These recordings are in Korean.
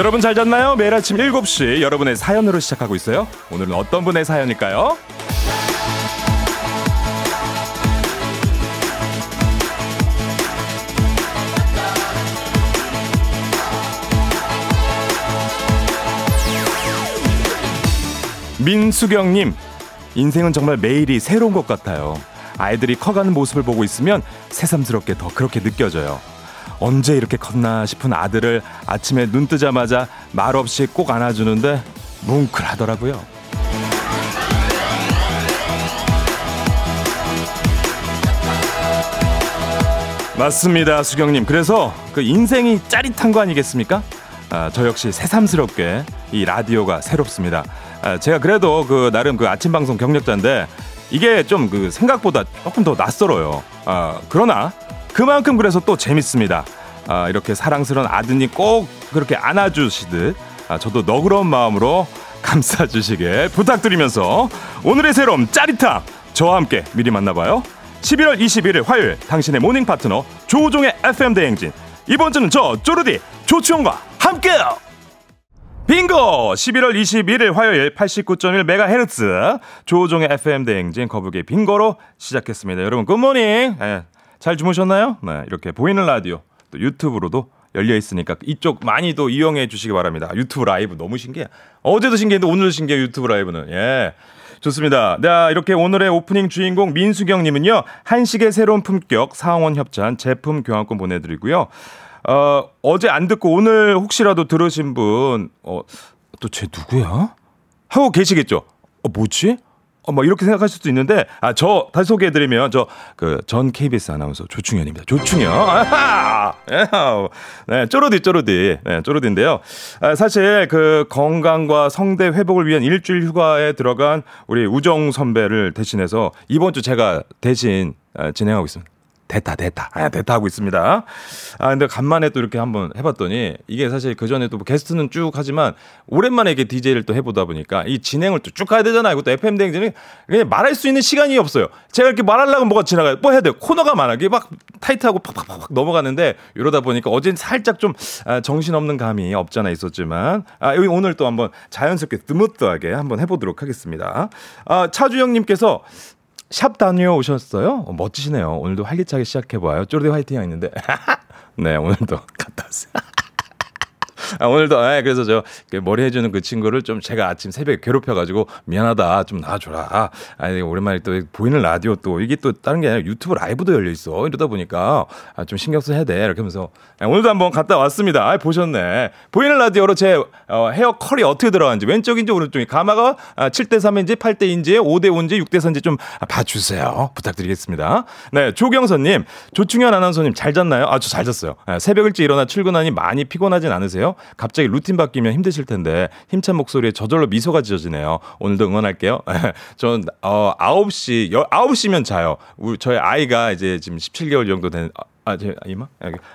여러분 잘 잤나요? 매일 아침 7시 여러분의 사연으로 시작하고 있어요. 오늘은 어떤 분의 사연일까요? 민수경님, 인생은 정말 매일이 새로운 것 같아요. 아이들이 커가는 모습을 보고 있으면 새삼스럽게 더 그렇게 느껴져요. 언제 이렇게 컸나 싶은 아들을 아침에 눈 뜨자마자 말없이 꼭 안아주는데 뭉클하더라고요. 맞습니다, 수경님. 그래서 그 인생이 짜릿한 거 아니겠습니까? 아, 저 역시 새삼스럽게 이 라디오가 새롭습니다. 아, 제가 그래도 그 나름 그 아침 방송 경력자인데 이게 좀 그 생각보다 조금 더 낯설어요. 아, 그러나 그만큼 그래서 또 재밌습니다. 아, 이렇게 사랑스러운 아드님 꼭 그렇게 안아주시듯 아, 저도 너그러운 마음으로 감싸주시길 부탁드리면서 오늘의 새로움 짜릿함 저와 함께 미리 만나봐요. 11월 21일 화요일 당신의 morning 파트너 조우종의 FM 대행진 이번 주는 저 쪼르디 조치원과 함께요. 빙고! 11월 21일 화요일 89.1MHz 조우종의 FM 대행진 거북이 빙고로 시작했습니다. 여러분 good morning! 네, 잘 주무셨나요? 네, 이렇게 보이는 라디오 또 유튜브로도 열려 있으니까 이쪽 많이 도 이용해 주시기 바랍니다. 유튜브 라이브 너무 신기해. 어제도 신기했는데 오늘도 신기해 유튜브 라이브는. 예. 좋습니다. 자, 이렇게 오늘의 오프닝 주인공 민수경 님은요, 한식의 새로운 품격 상원 협찬 제품 교환권 보내 드리고요. 어, 어제 안 듣고 오늘 혹시라도 들으신 분, 어, 또 쟤 누구야? 하고 계시겠죠? 어, 뭐지? 어, 뭐 이렇게 생각하실 수도 있는데 아 저 다시 소개해드리면 저 그 전 KBS 아나운서 조충현입니다. 조충현. 아하! 네, 쪼르디 쪼르디. 네, 쪼르디인데요. 아, 사실 그 건강과 성대 회복을 위한 일주일 휴가에 들어간 우리 우정 선배를 대신해서 이번 주 제가 대신 아, 진행하고 있습니다. 됐다 됐다 아, 됐다 하고 있습니다. 아 근데 간만에 또 이렇게 한번 해봤더니 이게 사실 그 전에 또 뭐 게스트는 쭉 하지만 오랜만에 이렇게 DJ를 또 해보다 보니까 이 진행을 또 쭉 가야 되잖아요. 이것도 FM 대행진이 그냥 말할 수 있는 시간이 없어요. 제가 이렇게 말하려고 뭐가 지나가요. 뭐 해야 돼요? 코너가 많아. 이게 막 타이트하고 팍팍팍 넘어가는데 이러다 보니까 어젠 살짝 좀 아, 정신없는 감이 없잖아 있었지만 아 여기 오늘 또 한번 자연스럽게 스무트하게 한번 해보도록 하겠습니다. 아 차주영님께서 샵 다녀오셨어요? 어, 멋지시네요. 오늘도 활기차게 시작해봐요. 쪼르디 화이팅 하있는데 네, 오늘도 갔다 왔어요. 아, 오늘도 아, 그래서 저 머리 해주는 그 친구를 좀 제가 아침 새벽에 괴롭혀가지고 미안하다 좀 놔줘라. 아, 오랜만에 또 보이는 라디오 또 이게 또 다른 게 아니라 유튜브 라이브도 열려 있어. 이러다 보니까 아, 좀 신경 써야 돼. 이렇게 하면서 아, 오늘도 한번 갔다 왔습니다. 아, 보셨네. 보이는 라디오로 제 어, 헤어 컬이 어떻게 들어가는지 왼쪽인지 오른쪽인지 가마가 아, 7대 3인지 8대 2인지 5대 5인지 6대 4인지 좀 봐주세요. 부탁드리겠습니다. 네, 조경선님, 조충현 아나운서님 잘 잤나요? 아, 저 잘 잤어요. 네, 새벽 일찍 일어나 출근하니 많이 피곤하진 않으세요? 갑자기 루틴 바뀌면 힘드실 텐데 힘찬 목소리에 저절로 미소가 지어지네요. 오늘도 응원할게요. 전 어, 9시 9시면 자요. 우리 저희 아이가 이제 지금 17개월 정도 된 아, 제 이마?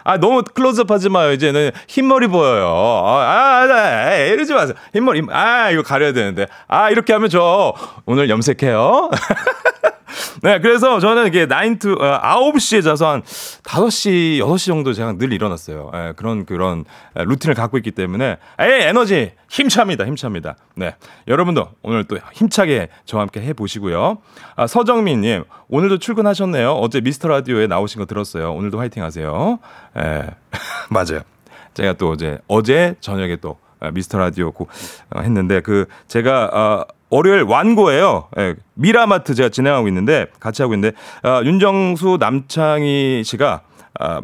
아, 너무 클로즈업 하지 마요. 이제는 흰머리 보여요. 아, 아, 아, 이러지 마세요. 흰머리, 아, 이거 가려야 되는데. 아, 이렇게 하면 저 오늘 염색해요. 네, 그래서 저는 이게 9 to, 어, 9시에 자서 한 5시, 6시 정도 제가 늘 일어났어요. 예, 그런, 그런 루틴을 갖고 있기 때문에, 에이, 에너지 힘찹니다, 힘찹니다. 네. 여러분도 오늘 또 힘차게 저와 함께 해 보시고요. 아, 서정민 님, 오늘도 출근하셨네요. 어제 미스터 라디오에 나오신 거 들었어요. 오늘도 화이팅 하세요. 예, 맞아요. 제가 또 어제, 어제 저녁에 또 미스터 라디오 어, 했는데 그 제가 어, 월요일 왕고예요. 예, 미라마트 제가 진행하고 있는데 같이 하고 있는데 어, 윤정수 남창희 씨가 어,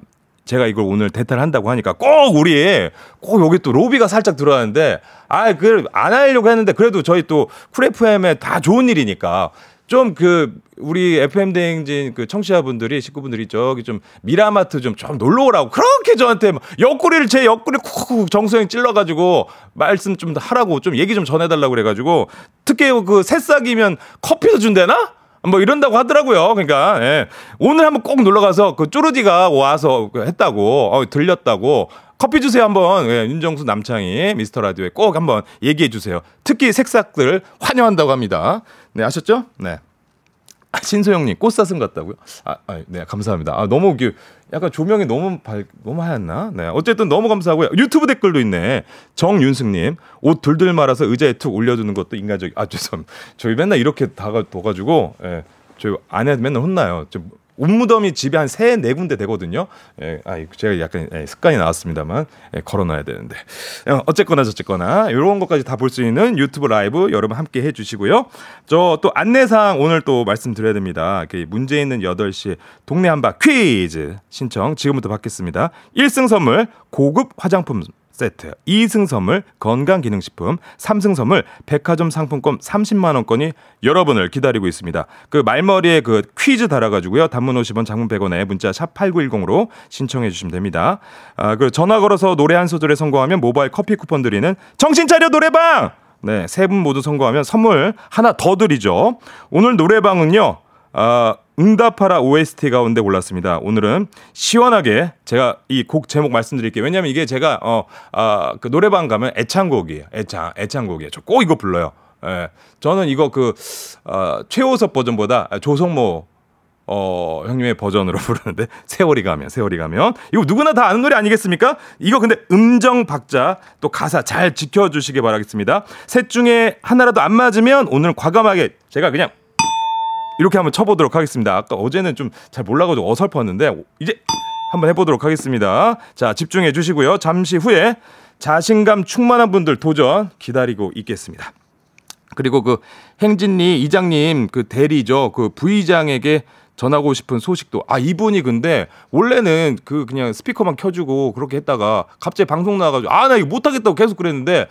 제가 이걸 오늘 대타를 한다고 하니까 꼭 우리 꼭 여기 또 로비가 살짝 들어왔는데 아, 그 안 하려고 했는데 그래도 저희 또 쿨FM에 다 좋은 일이니까 좀 그 우리 FM 대행진 그 청취자분들이 식구분들이 저기 좀 미라마트 좀 좀 놀러 오라고 그렇게 저한테 옆구리를 제 옆구리 쿡쿡 정수행 찔러가지고 말씀 좀 하라고 좀 얘기 좀 전해달라고 그래가지고 특히 그 새싹이면 커피도 준대나? 뭐 이런다고 하더라고요. 그러니까 예. 오늘 한번 꼭 놀러 가서 그 쪼르디가 와서 그 했다고 어, 들렸다고 커피 주세요 한번 예, 윤정수 남창희 미스터 라디오에 꼭 한번 얘기해 주세요. 특히 색싹들 환영한다고 합니다. 네 아셨죠? 네. 아, 신소영님 꽃사슴 같다고요? 아, 아, 네 감사합니다. 아 너무 그 약간 조명이 너무 밝 너무 하얗나? 네 어쨌든 너무 감사하고요. 유튜브 댓글도 있네. 정윤승님 옷 둘둘 말아서 의자에 툭 올려두는 것도 인간적. 아 죄송. 저희 맨날 이렇게 다가 둬가지고 예, 저희 아내 맨날 혼나요. 옷무덤이 집에 한 세 네 군데 되거든요. 예, 아, 제가 약간 예, 습관이 나왔습니다만 예, 걸어놔야 되는데 어, 어쨌거나 저쨌거나 이런 것까지 다 볼 수 있는 유튜브 라이브 여러분 함께 해주시고요. 저 또 안내사항 오늘 또 말씀드려야 됩니다. 그 문제 있는 8시 동네 한바 퀴즈 신청 지금부터 받겠습니다. 1승 선물 고급 화장품 세트, 2승 선물 건강기능식품, 3승 선물 백화점 상품권 30만 원권이 여러분을 기다리고 있습니다. 그 말머리에 그 퀴즈 달아가지고요. 단문 50원, 장문 100원에 문자 샵 8910으로 신청해 주시면 됩니다. 아, 그 전화 걸어서 노래 한 소절에 성공하면 모바일 커피 쿠폰 드리는 정신 차려 노래방! 네, 세 분 모두 성공하면 선물 하나 더 드리죠. 오늘 노래방은요. 아, 응답하라 OST 가운데 골랐습니다. 오늘은 시원하게 제가 이 곡 제목 말씀드릴게요. 왜냐면 이게 제가 어, 아, 그 노래방 가면 애창곡이에요. 애창, 애창곡이에요. 저 꼭 이거 불러요. 예. 저는 이거 그, 어, 최호섭 버전보다 조성모 어, 형님의 버전으로 부르는데, 세월이 가면, 세월이 가면. 이거 누구나 다 아는 노래 아니겠습니까? 이거 근데 음정 박자, 또 가사 잘 지켜주시기 바라겠습니다. 셋 중에 하나라도 안 맞으면 오늘 과감하게 제가 그냥 이렇게 한번 쳐보도록 하겠습니다. 아까 어제는 좀 잘 몰라가지고 어설펐는데 이제 한번 해보도록 하겠습니다. 자 집중해 주시고요. 잠시 후에 자신감 충만한 분들 도전 기다리고 있겠습니다. 그리고 그 행진리 이장님 그 대리죠. 그 부의장에게 전하고 싶은 소식도 아 이분이 근데 원래는 그 그냥 스피커만 켜주고 그렇게 했다가 갑자기 방송 나와가지고 아 나 이거 못하겠다고 계속 그랬는데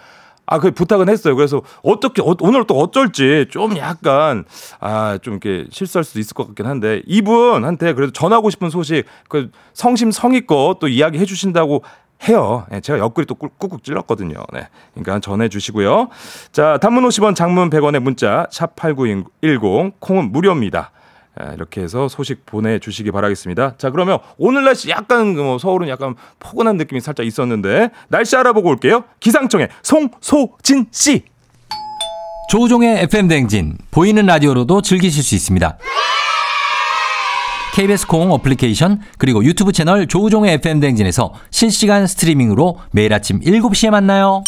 아, 그 부탁은 했어요. 그래서 어떻게 어, 오늘 또 어쩔지 좀 약간 아, 좀 이렇게 실수할 수도 있을 것 같긴 한데 이분한테 그래도 전하고 싶은 소식 그 성심성의껏 또 이야기해 주신다고 해요. 네, 제가 옆구리 또 꾹꾹 찔렀거든요. 네. 그러니까 전해 주시고요. 자, 단문 50원, 장문 100원의 문자 샵8910 콩은 무료입니다. 예, 이렇게 해서 소식 보내주시기 바라겠습니다. 자, 그러면 오늘 날씨 약간 뭐 서울은 약간 포근한 느낌이 살짝 있었는데 날씨 알아보고 올게요. 기상청의 송소진 씨. 조우종의 FM 댕진 보이는 라디오로도 즐기실 수 있습니다. KBS 콩 어플리케이션 그리고 유튜브 채널 조우종의 FM 댕진에서 실시간 스트리밍으로 매일 아침 7시에 만나요.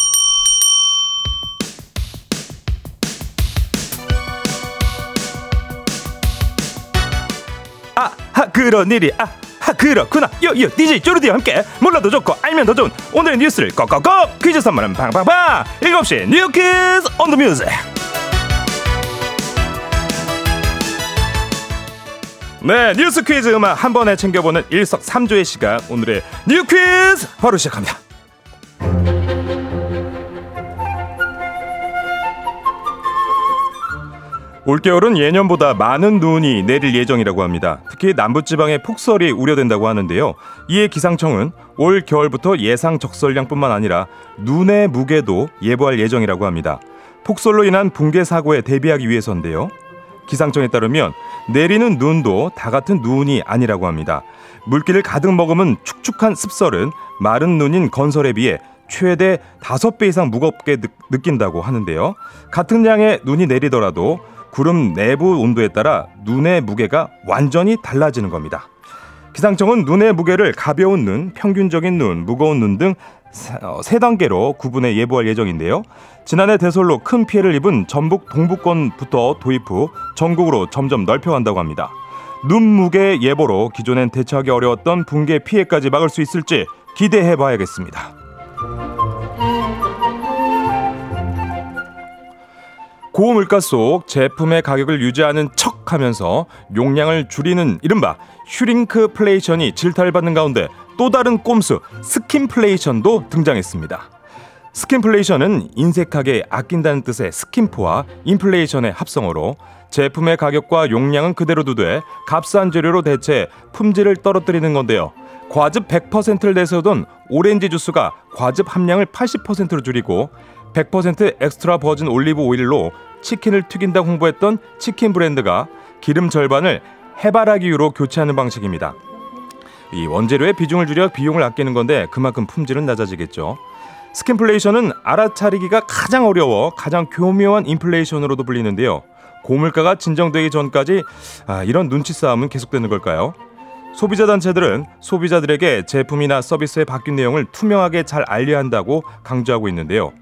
그런 일이 아 하, 그렇구나. 요요 DJ 쪼르디와 함께. 몰라도 좋고 알면 더 좋은 오늘의 뉴스를 꼭꼭꼭 퀴즈 선물은 팡팡팡. 7시 New Quiz on the Music 네 뉴스 퀴즈 음악 한 번에 챙겨보는 일석삼조의 시간. 오늘의 New Quiz 바로 시작합니다 올겨울은 예년보다 많은 눈이 내릴 예정이라고 합니다. 특히 남부지방에 폭설이 우려된다고 하는데요. 이에 기상청은 올 겨울부터 예상 적설량뿐만 아니라 눈의 무게도 예보할 예정이라고 합니다. 폭설로 인한 붕괴 사고에 대비하기 위해서인데요. 기상청에 따르면 내리는 눈도 다 같은 눈이 아니라고 합니다. 물기를 가득 머금은 축축한 습설은 마른 눈인 건설에 비해 최대 5배 이상 무겁게 느 낀다고 하는데요. 같은 양의 눈이 내리더라도 구름 내부 온도에 따라 눈의 무게가 완전히 달라지는 겁니다. 기상청은 눈의 무게를 가벼운 눈, 평균적인 눈, 무거운 눈 등 세 단계로 구분해 예보할 예정인데요. 지난해 대설로 큰 피해를 입은 전북 동부권부터 도입 후 전국으로 점점 넓혀간다고 합니다. 눈 무게 예보로 기존엔 대처하기 어려웠던 붕괴 피해까지 막을 수 있을지 기대해 봐야겠습니다. 고물가 속 제품의 가격을 유지하는 척 하면서 용량을 줄이는 이른바 shrinkflation이 질타를 받는 가운데 또 다른 꼼수 skimpflation도 등장했습니다. skimpflation은 인색하게 아낀다는 뜻의 skimp와 인플레이션의 합성어로 제품의 가격과 용량은 그대로 두되 값싼 재료로 대체 품질을 떨어뜨리는 건데요. 과즙 100%를 내세우던 오렌지 주스가 과즙 함량을 80%로 줄이고 100% extra virgin 올리브 오일로 치킨을 튀긴다 홍보했던 치킨 브랜드가 기름 절반을 해바라기유로 교체하는 방식입니다. 이 원재료의 비중을 줄여 비용을 아끼는 건데 그만큼 품질은 낮아지겠죠. 스킨플레이션은 알아차리기가 가장 어려워 가장 교묘한 인플레이션으로도 불리는데요. 고물가가 진정되기 전까지 아, 이런 눈치 싸움은 계속되는 걸까요? 소비자 단체들은 소비자들에게 제품이나 서비스의 바뀐 내용을 투명하게 잘 알려야 한다고 강조하고 있는데요.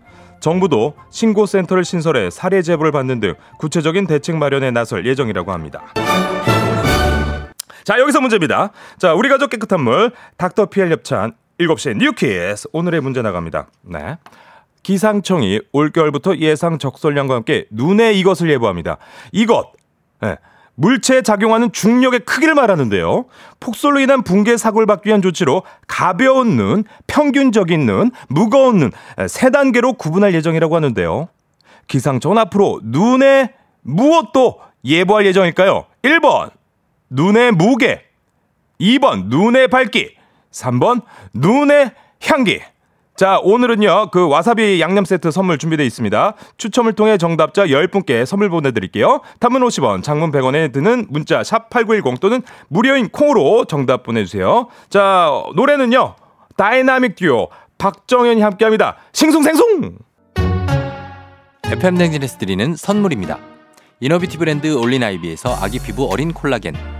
정부도 신고센터를 신설해 사례 제보를 받는 등 구체적인 대책 마련에 나설 예정이라고 합니다. 자, 여기서 문제입니다. 자, 우리 가족 깨끗한 물 닥터 피엘 협찬 7시에 뉴키스 오늘의 문제 나갑니다. 네. 기상청이 올겨울부터 예상 적설량과 함께 눈에 이것을 예보합니다. 이것. 네. 물체에 작용하는 중력의 크기를 말하는데요. 폭설로 인한 붕괴 사고를 막기 위한 조치로 가벼운 눈, 평균적인 눈, 무거운 눈 세 단계로 구분할 예정이라고 하는데요. 기상청은 앞으로 눈에 무엇도 예보할 예정일까요? 1번 눈의 무게 2번 눈의 밝기 3번 눈의 향기 자, 오늘은요, 그 와사비 양념 세트 선물 준비되어 있습니다. 추첨을 통해 정답자 10분께 선물 보내드릴게요. 단문 50원, 장문 100원에 드는 문자 샵8910 또는 무료인 콩으로 정답 보내주세요. 자, 노래는요, 다이나믹 듀오 박정현이 함께 합니다. 싱숭생숭! FM 댕진에서 드리는 선물입니다. inner beauty 브랜드 올린 아이비에서 아기 피부 어린 콜라겐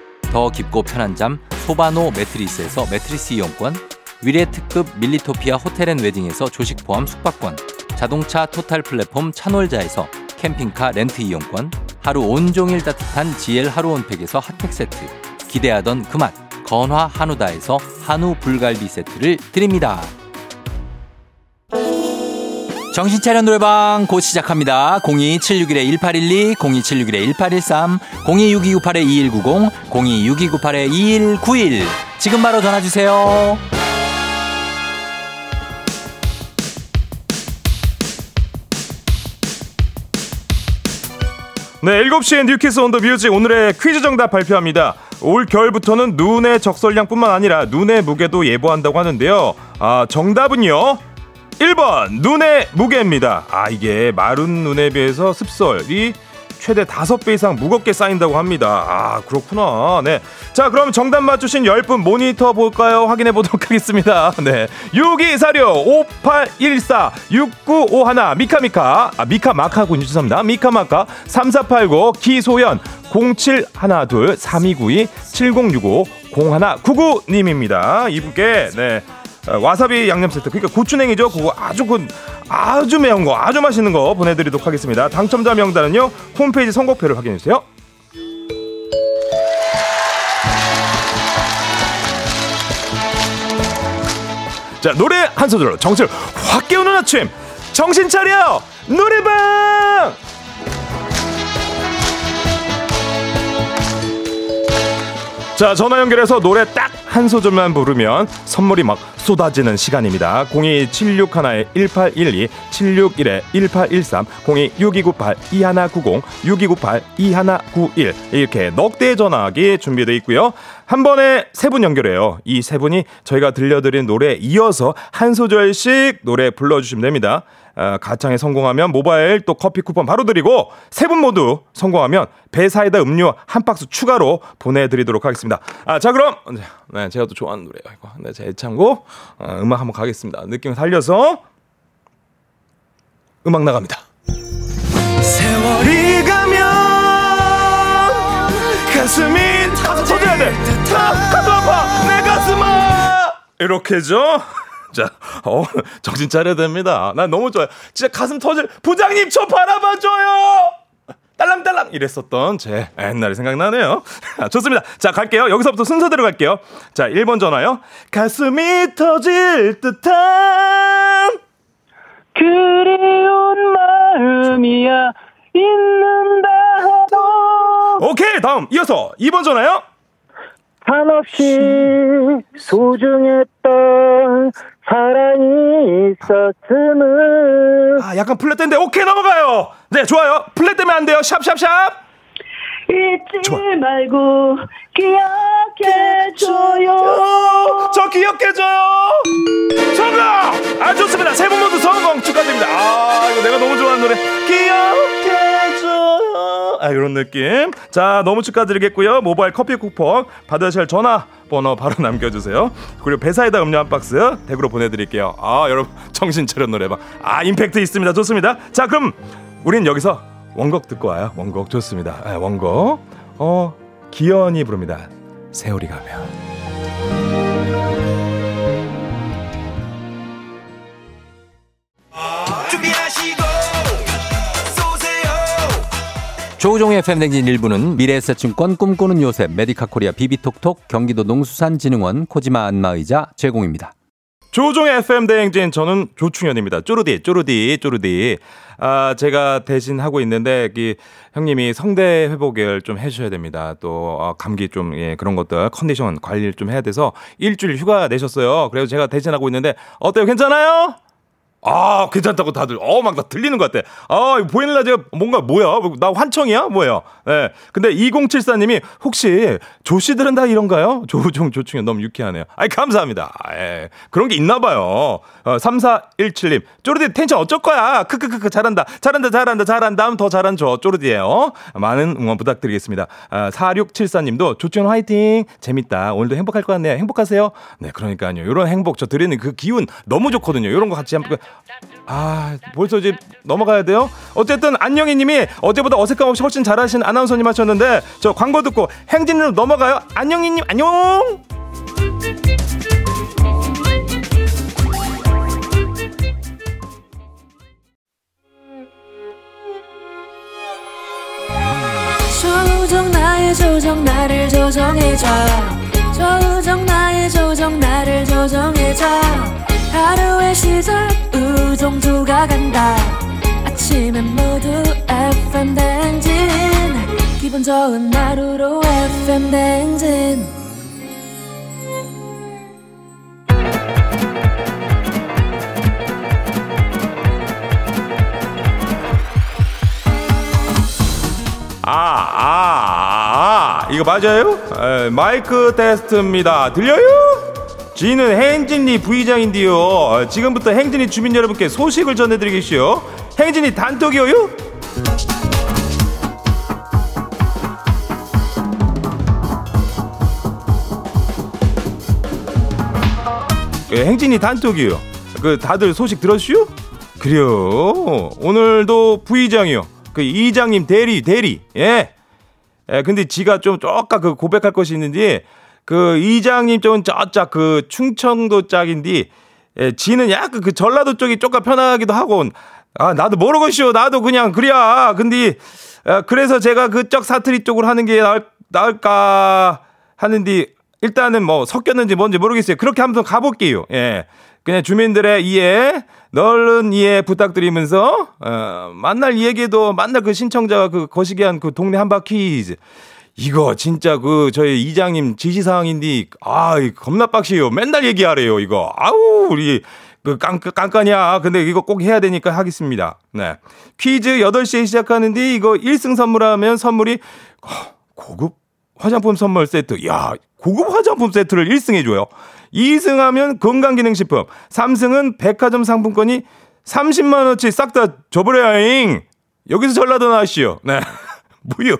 더 깊고 편한 잠 소바노 매트리스에서 매트리스 이용권 위례 특급 밀리토피아 호텔 앤 웨딩에서 조식 포함 숙박권 자동차 total 플랫폼 차놀자에서 캠핑카 렌트 이용권 하루 온종일 따뜻한 GL 하루 온팩에서 핫팩 세트 기대하던 그맛 건화 한우다에서 한우 불갈비 세트를 드립니다. 정신차려 노래방 곧 시작합니다. 02761-1812, 02761-1813, 026298-2190, 026298-2191. 지금 바로 전화주세요. 네, 7시에 New Quiz on the Music 오늘의 퀴즈 정답 발표합니다. 올 겨울부터는 눈의 적설량뿐만 아니라 눈의 무게도 예보한다고 하는데요. 아, 정답은요. 1번 눈의 무게입니다. 아 이게 마른 눈에 비해서 습설이 최대 5배 이상 무겁게 쌓인다고 합니다. 아, 그렇구나. 네. 자, 그럼 정답 맞추신 10분 모니터 볼까요? 확인해 보도록 하겠습니다. 네. 6246 5814 6951 미카미카 아, 미카마카군요. 죄송합니다. 미카마카 3489 기소연 0712 3292 7065 0199님입니다. 이분께 네. 어, 와사비 양념 세트. 그러니까 고추냉이죠? 그거 아주 그 아주 매운 거 아주 맛있는 거 보내드리도록 하겠습니다. 당첨자 명단은요 홈페이지 선곡표를 확인해 주세요. 자 노래 한 소절로 정신을 확 깨우는 아침. 정신 차려! 노래방! 자 전화 연결해서 노래 딱 한 소절만 부르면 선물이 막 쏟아지는 시간입니다. 02761-1812, 761-1813, 026298-2190, 6298-2191 이렇게 넉대 전화기 준비되어 있고요. 한 번에 세 분 연결해요. 이 세 분이 저희가 들려드린 노래 이어서 한 소절씩 노래 불러주시면 됩니다. 어, 가창에 성공하면 모바일 또 커피 쿠폰 바로 드리고 세 분 모두 성공하면 배사이다 음료 한 박스 추가로 보내드리도록 하겠습니다. 아, 자 그럼 네, 제가 또 좋아하는 노래예요. 이거 네, 제 애창곡 어, 음악 한번 가겠습니다. 느낌 살려서 음악 나갑니다. 세월이 가면 가슴이 가슴 터져야 돼. 아, 가슴 아파. 내 가슴아. 이렇게죠. 자, 어, 정신 차려야 됩니다. 난 너무 좋아요. 진짜 가슴 터질, 부장님 저 바라봐줘요! 딸랑딸랑 이랬었던 제 옛날이 생각나네요. 좋습니다. 자, 갈게요. 여기서부터 순서대로 갈게요. 자, 1번 전화요. 가슴이 터질 듯한 그리운 마음이야 있는다 해도 오케이, 다음. 이어서 2번 전화요. 한없이 소중했던 사랑이 있었음을 아, 약간 플랫 된데 오케이 넘어가요. 네, 좋아요. 플랫 되면 안 돼요. 샵샵샵. 잊지 좋아. 말고 기억해줘요 어, 저 기억해줘요. 성공. 아 좋습니다. 세 분 모두 성공 축하드립니다. 아 이거 내가 너무 좋아하는 노래. 기억해줘요. 아 이런 느낌. 자 너무 축하드리겠고요. 모바일 커피 쿠폰 받으실 전화 번호 바로 남겨주세요. 그리고 배사이다 음료 한 박스 댁으로 보내드릴게요. 아 여러분 정신 차려 노래방. 아 임팩트 있습니다. 좋습니다. 자 그럼 우린 여기서 원곡 듣고 와요. 원곡 좋습니다. 아, 원곡. 어 기현이 부릅니다. 세월이 가면. 조우종의 FM 대행진 일부는 미래에셋증권 꿈꾸는 요셉 메디카 코리아 비비톡톡 경기도 농수산진흥원 코지마 안마의자 제공입니다. 조우종의 FM 대행진 저는 조충현입니다. 쪼르디 쪼르디 쪼르디. 아 제가 대신 하고 있는데 이 형님이 성대 회복을 좀 해주셔야 됩니다. 또 어, 감기 좀 예, 그런 것들 컨디션 관리를 좀 해야 돼서 일주일 휴가 내셨어요. 그래서 제가 대신하고 있는데 어때요? 괜찮아요? 아, 괜찮다고 다들, 어, 막나 들리는 것 같아. 아, 보이는 라디오 뭔가 뭐야? 나 환청이야? 뭐예요? 예. 근데 2074님이 혹시 조씨들은 다 이런가요? 조종, 조충현 너무 유쾌하네요. 아이, 감사합니다. 예. 그런 게 있나 봐요. 어, 3417님, 쪼르디 텐션 어쩔 거야? 크크크크, 잘한다. 잘한다, 잘한다, 잘한다. 하면 더 잘한 저 쪼르디예요 많은 응원 부탁드리겠습니다. 아, 4674님도 조충현 화이팅! 재밌다. 오늘도 행복할 것 같네요. 행복하세요? 네, 그러니까요. 이런 행복, 저 드리는 그 기운 너무 좋거든요. 이런 거 같이 한번 아, 벌써 이제 넘어가야 돼요? 어쨌든 안녕희 님이 어제보다 어색함 없이 훨씬 잘하신 아나운서님 하셨는데 저 광고 듣고 행진으로 넘어가요. 안녕희 님 안녕. 조정 나의 조정 나를 조정해줘 조정 나의 조정 나를 조정해줘 하루의 시절 우정조가 간다 아침엔 모두 FM 댕진 기분 좋은 하루로 FM 댕진 아, 아, 아, 이거 맞아요? 에, 마이크 테스트입니다. 들려요? 지는 행진이 부의장인데요. 어, 지금부터 행진이 주민 여러분께 소식을 전해드리겠시요. 행진이 단톡이요? 예, 행진이 단톡이요. 그 다들 소식 들었슈? 그래요. 오늘도 부의장이요. 그 이장님 대리 대리. 예. 예, 근데 지가 좀 쪼까 그 고백할 것이 있는지 그 이장님 쪽은 저짝 그 충청도 짝인데 예, 지는 약간 그 전라도 쪽이 쪼까 편하기도 하고 아 나도 모르겠슈 나도 그냥 그래야. 근데 아, 그래서 제가 그쪽 사투리 쪽으로 하는 게 나을, 나을까 하는데 일단은 뭐 섞였는지 뭔지 모르겠어요. 그렇게 한번 가볼게요. 예. 그냥 주민들의 이해 넓은 이해 부탁드리면서 어, 만날 얘기도 만날 그 신청자가 그 거시기한 그 동네 한바퀴즈 이거 진짜 그 저희 이장님 지시사항인데 아 겁나 빡시요. 맨날 얘기하래요 이거. 아우 우리 그 깐, 깐깐이야. 근데 이거 꼭 해야 되니까 하겠습니다. 네. 퀴즈 8시에 시작하는데 이거 1승 선물하면 선물이 어, 고급 화장품 선물 세트. 야 고급 화장품 세트를 1승 해줘요. 2승 하면 건강기능식품. 3승은 백화점 상품권이 30만원치 싹 다 줘버려잉. 여기서 전라도 나시오. 네. 무유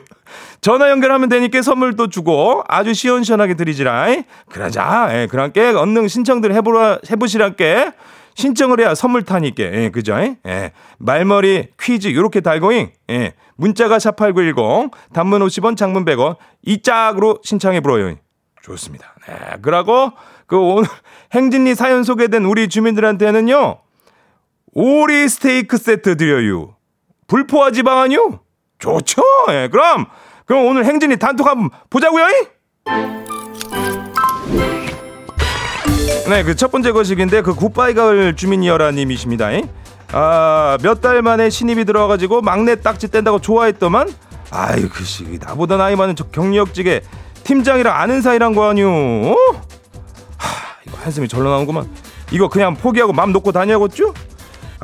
전화 연결하면 되니까 선물도 주고 아주 시원시원하게 드리지라. 그러자. 예, 그랑께 언능 신청들 해보라 해보시란께 신청을 해야 선물 타니까. 예, 그죠? 예. 말머리 퀴즈 요렇게 달고잉. 예. 문자가 샵8910 단문 50원 장문 100원 이 짝으로 신청해 보러요. 좋습니다. 네. 그러고 그 오늘 행진리 사연 소개된 우리 주민들한테는요. 오리 스테이크 세트 드려요. 불포화 지방 아니요? 좋죠. 예. 그럼 그럼 오늘 행진이 단톡 한번 보자고요. 네, 그 첫 번째 거식인데 그 굿바이 가을 주민이여라님이십니다. 아, 몇 달 만에 신입이 들어와가지고 막내 딱지 뗀다고 좋아했더만, 아유 그 시기 나보다 나이 많은 저 경력직의 팀장이랑 아는 사이란 거 아니오? 하, 이거 한숨이 절로 나오구만. 이거 그냥 포기하고 맘 놓고 다녀야겠죠?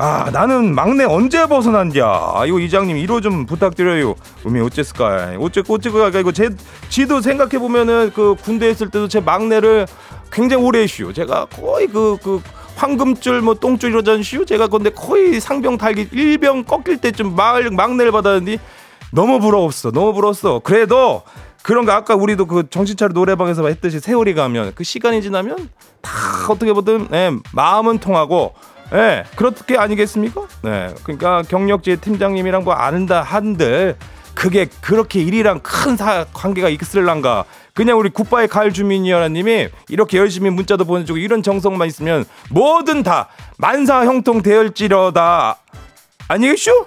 아 나는 막내 언제 벗어난냐 아, 이거 이장님 1호 좀 부탁드려요. 음이 어쨌을까 어째 어째가 이거 제 지도 생각해 보면은 그 군대 있을 때도 제 막내를 굉장히 오래 했슈. 제가 거의 그그 황금줄 뭐 똥줄 이러잖슈. 제가 근데 거의 상병 달기 일병 꺾일 때쯤 막 막내를 받았는데 너무 부러웠어. 너무 부러웠어. 그래도 그런 거 아까 우리도 그 정신차려 노래방에서 했듯이 세월이 가면 그 시간이 지나면 다 어떻게 보든 예, 마음은 통하고 예, 그렇게 아니겠습니까? 네. 그러니까 경력지 팀장님이랑 뭐 아는다 한들 그게 그렇게 일이랑 큰 사, 관계가 있을란가. 그냥 우리 굿바이 가을 주민이여라님이 이렇게 열심히 문자도 보내주고 이런 정성만 있으면 뭐든 다 만사 형통 되을지러다. 아니겠쇼?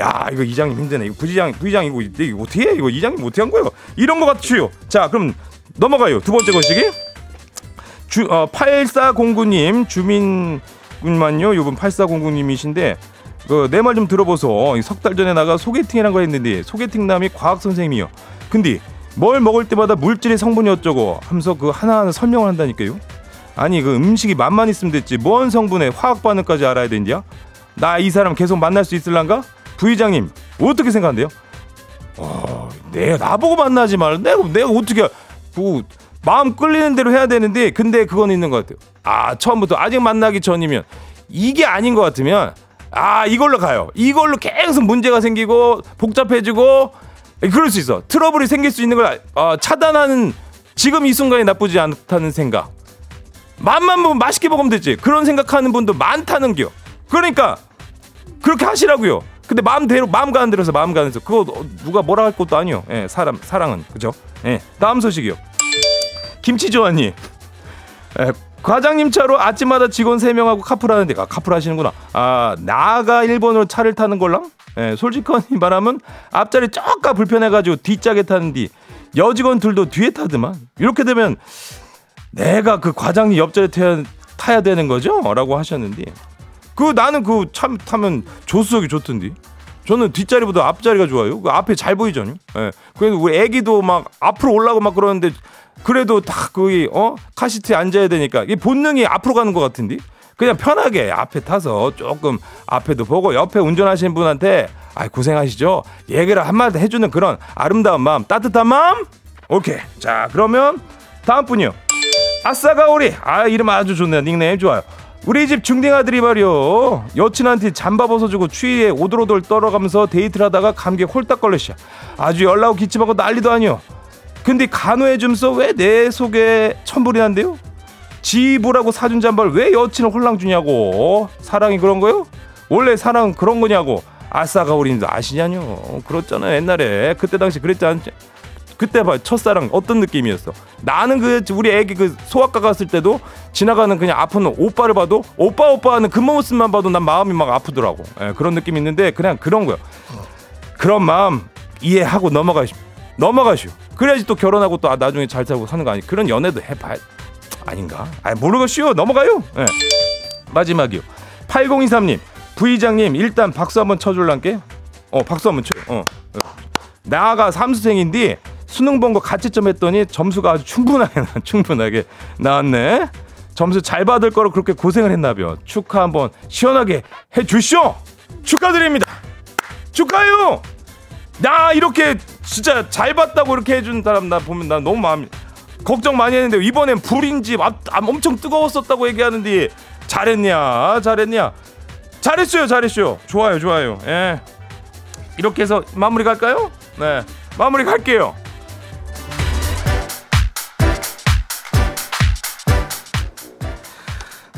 야 이거 이장님 힘드네 이거 부지장 부지장 이거 어떻게 해 이거 이장님 어떻게 한 거예요 이런 거 같지요 자 그럼 넘어가요 두 번째 것이기 주 어, 8409님 주민 군만요. 요번 8409님이신데 그 내 말 좀 들어보소. 석 달 전에 나가 소개팅이란 거 했는데 소개팅 남이 과학 선생님이요. 근데 뭘 먹을 때마다 물질의 성분이 어쩌고 하면서 그 하나하나 설명을 한다니까요. 아니 그 음식이 맛만 있으면 됐지 뭔 성분의 화학 반응까지 알아야 되냐? 나이 사람 계속 만날 수 있을란가? 부의장님 어떻게 생각한대요? 어, 내가 나보고 만나지 말. 내가 내가 어떻게 뭐 마음 끌리는 대로 해야 되는데 근데 그건 있는 것 같아요. 아 처음부터 아직 만나기 전이면 이게 아닌 것 같으면 아 이걸로 가요. 이걸로 계속 문제가 생기고 복잡해지고 그럴 수 있어. 트러블이 생길 수 있는 걸 어, 차단하는 지금 이 순간이 나쁘지 않다는 생각. 맛만 보면 맛있게 먹으면 되지. 그런 생각하는 분도 많다는 겨. 그러니까 그렇게 하시라고요. 근데 마음대로 마음 가는 대로서 마음 가는 대로 그거 누가 뭐라 할 것도 아니요. 예, 사람 사랑은 그죠? 예. 다음 소식이요. 김치 조아님. 예, 과장님 차로 아침마다 직원 3명하고 카풀하는데 아, 카풀 하시는구나. 아 나가 일본으로 차를 타는 걸랑? 예, 솔직히 말하면 앞자리 쪼까 불편해가지고 뒷짝에 타는디 여직원 들도 뒤에 타더만. 이렇게 되면 내가 그 과장님 옆자리 타야, 타야 되는 거죠? 라고 하셨는데 그 나는 그 참 타면 조수석이 좋던데 저는 뒷자리보다 앞자리가 좋아요. 그 앞에 잘 보이죠. 예. 그래서 우리 애기도 막 앞으로 올라고 막 그러는데 그래도 다 거기 어? 카시트에 앉아야 되니까 이 본능이 앞으로 가는 것 같은데? 그냥 편하게 앞에 타서 조금 앞에도 보고 옆에 운전하시는 분한테 아 고생하시죠? 얘기를 한마디 해주는 그런 아름다운 마음 따뜻한 마음? 오케이. 자 그러면 다음 분이요. 아싸가오리. 아 이름 아주 좋네요. 닉네임 좋아요. 우리 집 중딩 아들이 말이요. 여친한테 잠바 벗어주고 추위에 오돌오돌 떨어가면서 데이트를 하다가 감기에 홀딱 걸렸어 아주 연락 기침하고 난리도 아니요 근데 간호해 줌서 왜 내 속에 천불이 난대요? 지부라고 사준 잠바를 왜 여친을 홀랑 주냐고. 사랑이 그런 거요? 원래 사랑은 그런 거냐고. 아싸가 우리도 아시냐뇨. 그렇잖아요 옛날에. 그때 당시 그랬지 않지? 그때 봐 첫사랑 어떤 느낌이었어? 나는 그 우리 애기 그 소아과 갔을 때도 지나가는 그냥 아픈 오빠를 봐도 오빠 오빠 하는 그 모습만 봐도 난 마음이 막 아프더라고. 예, 그런 느낌이 있는데 그냥 그런 거야 그런 마음 이해하고 넘어가시오 넘어가시오 그래야지 또 결혼하고 또 아, 나중에 잘 살고 사는 거 아니 그런 연애도 해봐 아닌가? 아 모르겠슈 넘어가요. 예. 마지막이요. 8023님 부의장님 일단 박수 한번 쳐줄란게. 어 박수 한번 쳐. 어. 나가 삼수생인데 수능 본거 가채점 했더니 점수가 아주 충분하게 나- 충분하게 나왔네. 점수 잘 받을 거로 그렇게 고생을 했나벼. 축하 한번 시원하게 해 주시오. 축하드립니다. 축하해요. 나 이렇게 진짜 잘 봤다고 이렇게 해준 사람 나 보면 나 너무 마음 걱정 많이 했는데 이번엔 불인지 아, 아, 엄청 뜨거웠었다고 얘기하는데 잘했냐? 잘했냐? 잘했어요 잘했어요. 좋아요 좋아요. 예. 이렇게 해서 마무리 갈까요? 네. 마무리 갈게요.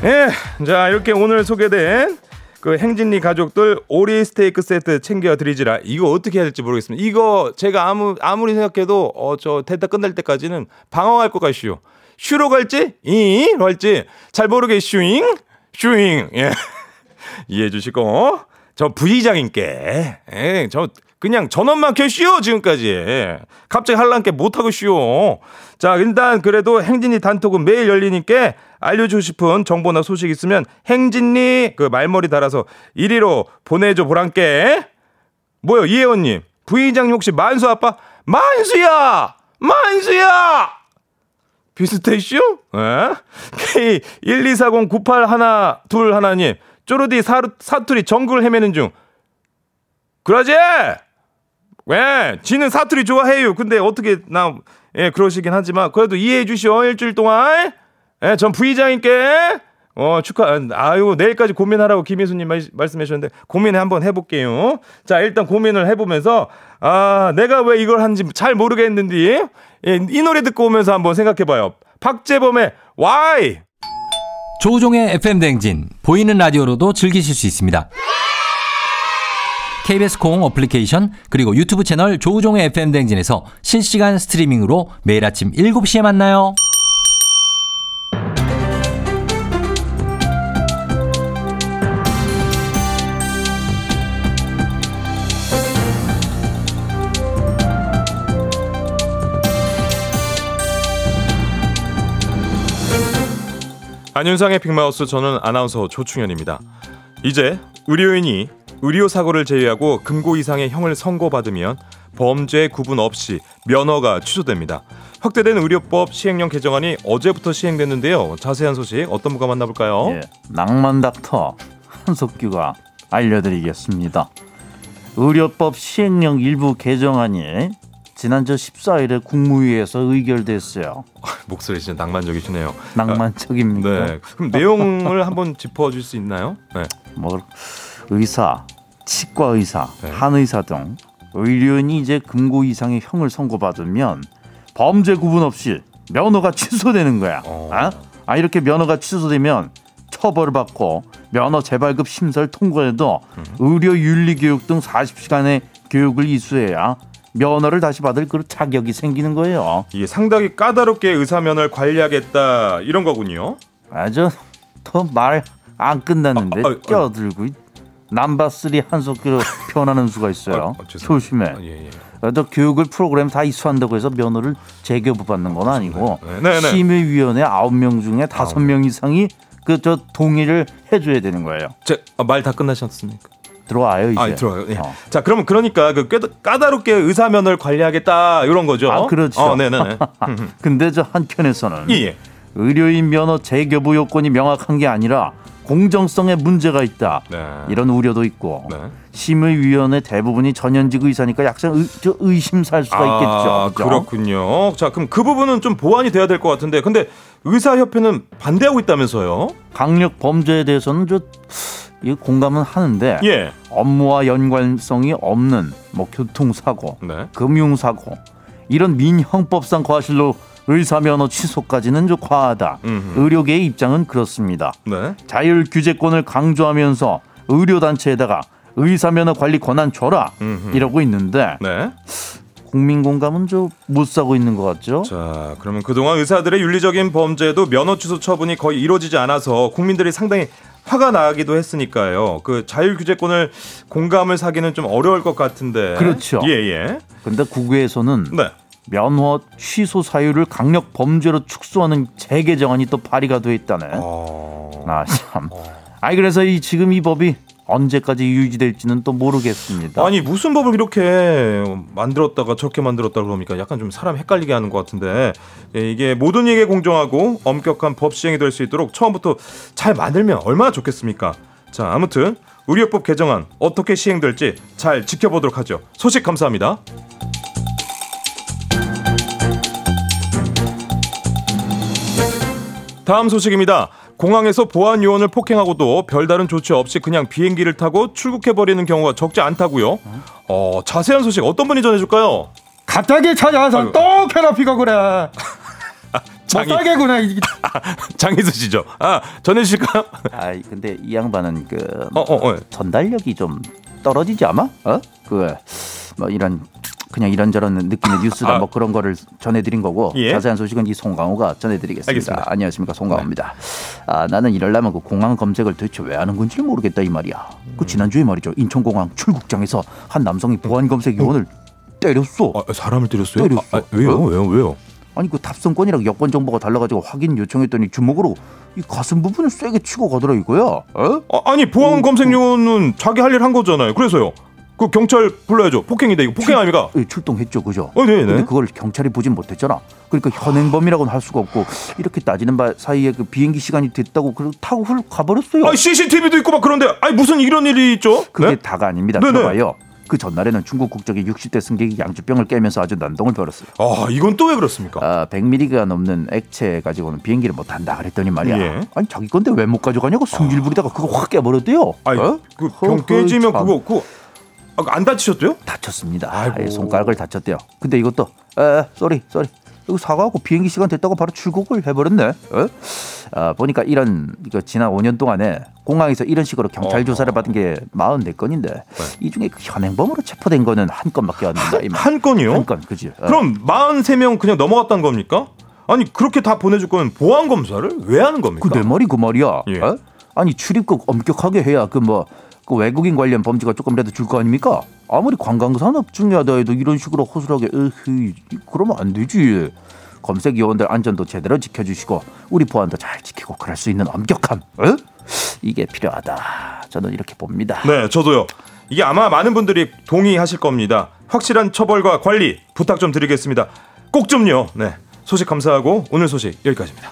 예 자 이렇게 오늘 소개된 그 행진리 가족들 오리 스테이크 세트 챙겨 드리지라. 이거 어떻게 해야 될지 모르겠습니다. 이거 제가 아무 아무리 생각해도 어 저 대타 끝날 때까지는 방황할 것 같슈. 슈로 갈지? 이로 할지? 잘 모르겠슈잉? 슈잉. 예. 이해해 주시고. 저 부의장님께. 예, 저 그냥 전원만 켜슈 지금까지. 갑자기 할란게 못하고 쉬오. 자 일단 그래도 행진리 단톡은 매일 열리니까 알려주고 싶은 정보나 소식 있으면 행진리 그 말머리 달아서 1위로 보내줘 보란께 뭐요 이혜원님 부의장님 혹시 만수 아빠 만수야 만수야 비슷해쇼? 예? K1240981 하나님 쪼르디 사루, 사투리 정글 헤매는 중 그러지? 왜? 지는 사투리 좋아해요. 근데 어떻게 나 예, 그러시긴 하지만 그래도 이해해 주시오. 일주일 동안. 예, 전 부의장님께 어, 축하. 아유, 내일까지 고민하라고 김희수 님 말씀해 주셨는데 고민 한번 해 볼게요. 자, 일단 고민을 해 보면서 아, 내가 왜 이걸 하는지 잘 모르겠는데 예, 이 노래 듣고 오면서 한번 생각해 봐요. 박재범의 Why? 조우종의 FM 댕진 보이는 라디오로도 즐기실 수 있습니다. KBS 콩 어플리케이션 그리고 유튜브 채널 조우종의 FM 댕진에서 실시간 스트리밍으로 매일 아침 7시에 만나요. 안윤상의 빅마우스 저는 아나운서 조충현입니다. 이제 의료인이 의료 사고를 제외하고 금고 이상의 형을 선고받으면 범죄 구분 없이 면허가 취소됩니다. 확대된 의료법 시행령 개정안이 어제부터 시행됐는데요. 자세한 소식 어떤 분과 만나볼까요? 예, 낭만 닥터 한석규가 알려드리겠습니다. 의료법 시행령 일부 개정안이 지난 저 14일에 국무위에서 의결됐어요. 목소리 진짜 낭만적이시네요. 낭만적입니까? 네. 그럼 내용을 한번 짚어줄 수 있나요? 네. 뭐 의사, 치과 의사, 네. 한의사 등 의료인이 이제 금고 이상의 형을 선고받으면 범죄 구분 없이 면허가 취소되는 거야. 어. 아? 아 이렇게 면허가 취소되면 처벌을 받고 면허 재발급 심사를 통과해도 음. 의료 윤리 교육 등 40시간의 교육을 이수해야 면허를 다시 받을 그 자격이 생기는 거예요. 이게 상당히 까다롭게 의사면을 관리하겠다 이런 거군요. 아주 더말 안 끝났는데 아, 아, 아, 껴들고 number three 한석규로 표현하는 수가 있어요. 아, 아. 조심해. 아, 예, 예. 또 교육을 프로그램 다 이수한다고 해서 면허를 재교부 받는 건 아니고 네, 네, 네. 심의위원회 아홉 명 중에 다섯 명 이상이 그 저 동의를 해줘야 되는 거예요. 말 다 끝나셨습니까? 들어와요 이제. 아, 들어요. 예. 어. 자, 그러면 그러니까 그 꽤- 까다롭게 의사면을 관리하겠다 이런 거죠. 아, 그렇죠. 어, 네, 네, 네. 근데 저 한켠에서는 예, 예. 의료인 면허 재교부 요건이 명확한 게 아니라 공정성에 문제가 있다. 네. 이런 우려도 있고 네. 심의위원회 대부분이 전현직 의사니까 약간 의, 저 의심살 수가 아, 있겠죠. 그죠? 그렇군요. 자, 그럼 그 부분은 좀 보완이 돼야 될 것 같은데, 근데 의사협회는 반대하고 있다면서요? 강력 범죄에 대해서는 저 이 공감은 하는데 예. 업무와 연관성이 없는 뭐 교통사고, 네. 금융사고 이런 민형법상 과실로 의사 면허 취소까지는 좀 과하다. 음흠. 의료계의 입장은 그렇습니다. 네. 자율 규제권을 강조하면서 의료 단체에다가 의사 면허 관리 권한 줘라 음흠. 이러고 있는데 네. 국민 공감은 좀 못 사고 있는 것 같죠. 자, 그러면 그동안 의사들의 윤리적인 범죄도 면허 취소 처분이 거의 이루어지지 않아서 국민들이 상당히 화가 나기도 했으니까요. 그 자율 규제권을 공감을 사기는 좀 어려울 것 같은데. 그렇죠. 예, 예. 근데 국외에서는 네. 면허 취소 사유를 강력 범죄로 축소하는 재개정안이 또 발의가 돼 있다네. 어. 아 참. 아이 그래서 이 지금 이 법이 언제까지 유지될지는 또 모르겠습니다. 아니 무슨 법을 이렇게 만들었다가 저렇게 만들었다 그러니까 약간 좀 사람 헷갈리게 하는 것 같은데 예, 이게 모든 이게 공정하고 엄격한 법 시행이 될 수 있도록 처음부터 잘 만들면 얼마나 좋겠습니까? 자 아무튼 의료법 개정안 어떻게 시행될지 잘 지켜보도록 하죠. 소식 감사합니다. 다음 소식입니다. 공항에서 보안 요원을 폭행하고도 별다른 조치 없이 그냥 비행기를 타고 출국해 버리는 경우가 적지 않다고요. 어, 자세한 소식 어떤 분이 전해 줄까요? 갑자기 찾아와서 아이고. 또 괴롭히고 그래. 장이 못 살겠구나. 이- 장희수 씨죠. 아 전해주실까요? 아이 근데 이 양반은 그 어, 어, 어. 전달력이 좀 떨어지지 않아? 어? 그 뭐 이런 그냥 이런저런 느낌의 뉴스다 아. 뭐 그런 거를 전해드린 거고 예. 자세한 소식은 이 송강호가 전해드리겠습니다. 알겠습니다. 안녕하십니까 송강호입니다. 아 나는 이럴라면 그 공항 검색을 도대체 왜 하는 건지 모르겠다 이 말이야. 음. 그 지난주에 말이죠 인천공항 출국장에서 한 남성이 보안 검색 요원을 때렸어. 아, 사람을 때렸어요? 때렸어. 아, 아, 왜요? 어? 왜요? 왜요? 아니 그 탑승권이랑 여권 정보가 달라가지고 확인 요청했더니 주먹으로 이 가슴 부분을 세게 치고 가더라 이거야. 어? 아, 아니 보안 검색 요원은 자기 할 일 한 거잖아요. 그래서요. 그 경찰 불러야죠. 폭행인데 이거 폭행 아닙니까? 예, 출동했죠, 그죠? 어, 네, 네. 근데 그걸 경찰이 보진 못했잖아. 그러니까 현행범이라고는 할 수가 없고 이렇게 따지는 바 사이에 그 비행기 시간이 됐다고 그 타고 훌 가버렸어요. 아, CCTV도 있고 막 그런데 아니 무슨 이런 일이 있죠? 그게 네? 다가 아닙니다. 네네. 들어봐요. 그 전날에는 중국 국적의 60대 승객이 양주병을 깨면서 아주 난동을 벌였어요. 아, 이건 또 왜 그렇습니까? 아, 100ml가 넘는 액체 가지고는 비행기를 못 탄다 그랬더니 말이야. 예. 아니 자기 건데 왜 못 가져가냐고 승질 부리다가 그거 확 깨버렸대요. 아니, 어? 그병 깨지면 참. 그거 그 아, 안 다치셨대요? 다쳤습니다. 아이고. 손가락을 다쳤대요. 근데 이것도 에 sorry sorry 이거 사과하고 비행기 시간 됐다고 바로 출국을 해버렸네. 어? 아, 보니까 이런 이거 지난 5년 동안에 공항에서 이런 식으로 경찰 어. 조사를 받은 게 44건인데 이 중에 그 현행범으로 체포된 거는 한 건밖에 안 된다. 이 말. 한 건이요? 한 건, 그지? 어. 그럼 43명 그냥 넘어갔다는 겁니까? 아니 그렇게 다 보내줄 거면 보안 검사를 왜 하는 겁니까? 그내 말이 그 말이야. 예. 어? 아니 출입국 엄격하게 해야 그 뭐 그 외국인 관련 범죄가 조금이라도 줄 거 아닙니까? 아무리 관광 산업 중요하다 해도 이런 식으로 허술하게 으흐 그러면 안 되지. 검색 요원들 안전도 제대로 지켜주시고 우리 보안도 잘 지키고 그럴 수 있는 엄격함, 어? 이게 필요하다. 저는 이렇게 봅니다. 네, 저도요. 이게 아마 많은 분들이 동의하실 겁니다. 확실한 처벌과 관리 부탁 좀 드리겠습니다. 꼭 좀요. 네. 소식 감사하고 오늘 소식 여기까지입니다.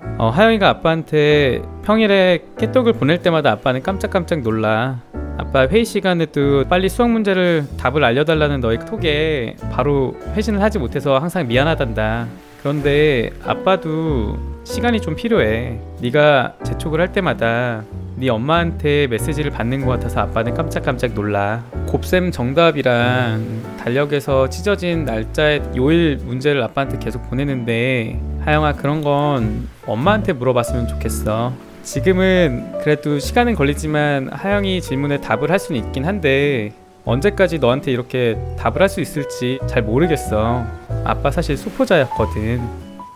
어, 하영이가 아빠한테 평일에 깨똑을 보낼 때마다 아빠는 깜짝깜짝 놀라. 아빠 회의 시간에도 빨리 수학 문제를 답을 알려달라는 너의 톡에 바로 회신을 하지 못해서 항상 미안하단다. 그런데 아빠도 시간이 좀 필요해. 네가 재촉을 할 때마다 네 엄마한테 메시지를 받는 것 같아서 아빠는 깜짝깜짝 놀라. 곱셈 정답이랑 달력에서 찢어진 날짜의 요일 문제를 아빠한테 계속 보내는데 하영아 그런 건 엄마한테 물어봤으면 좋겠어. 지금은 그래도 시간은 걸리지만 하영이 질문에 답을 할 수는 있긴 한데 언제까지 너한테 이렇게 답을 할 수 있을지 잘 모르겠어. 아빠 사실 수포자였거든.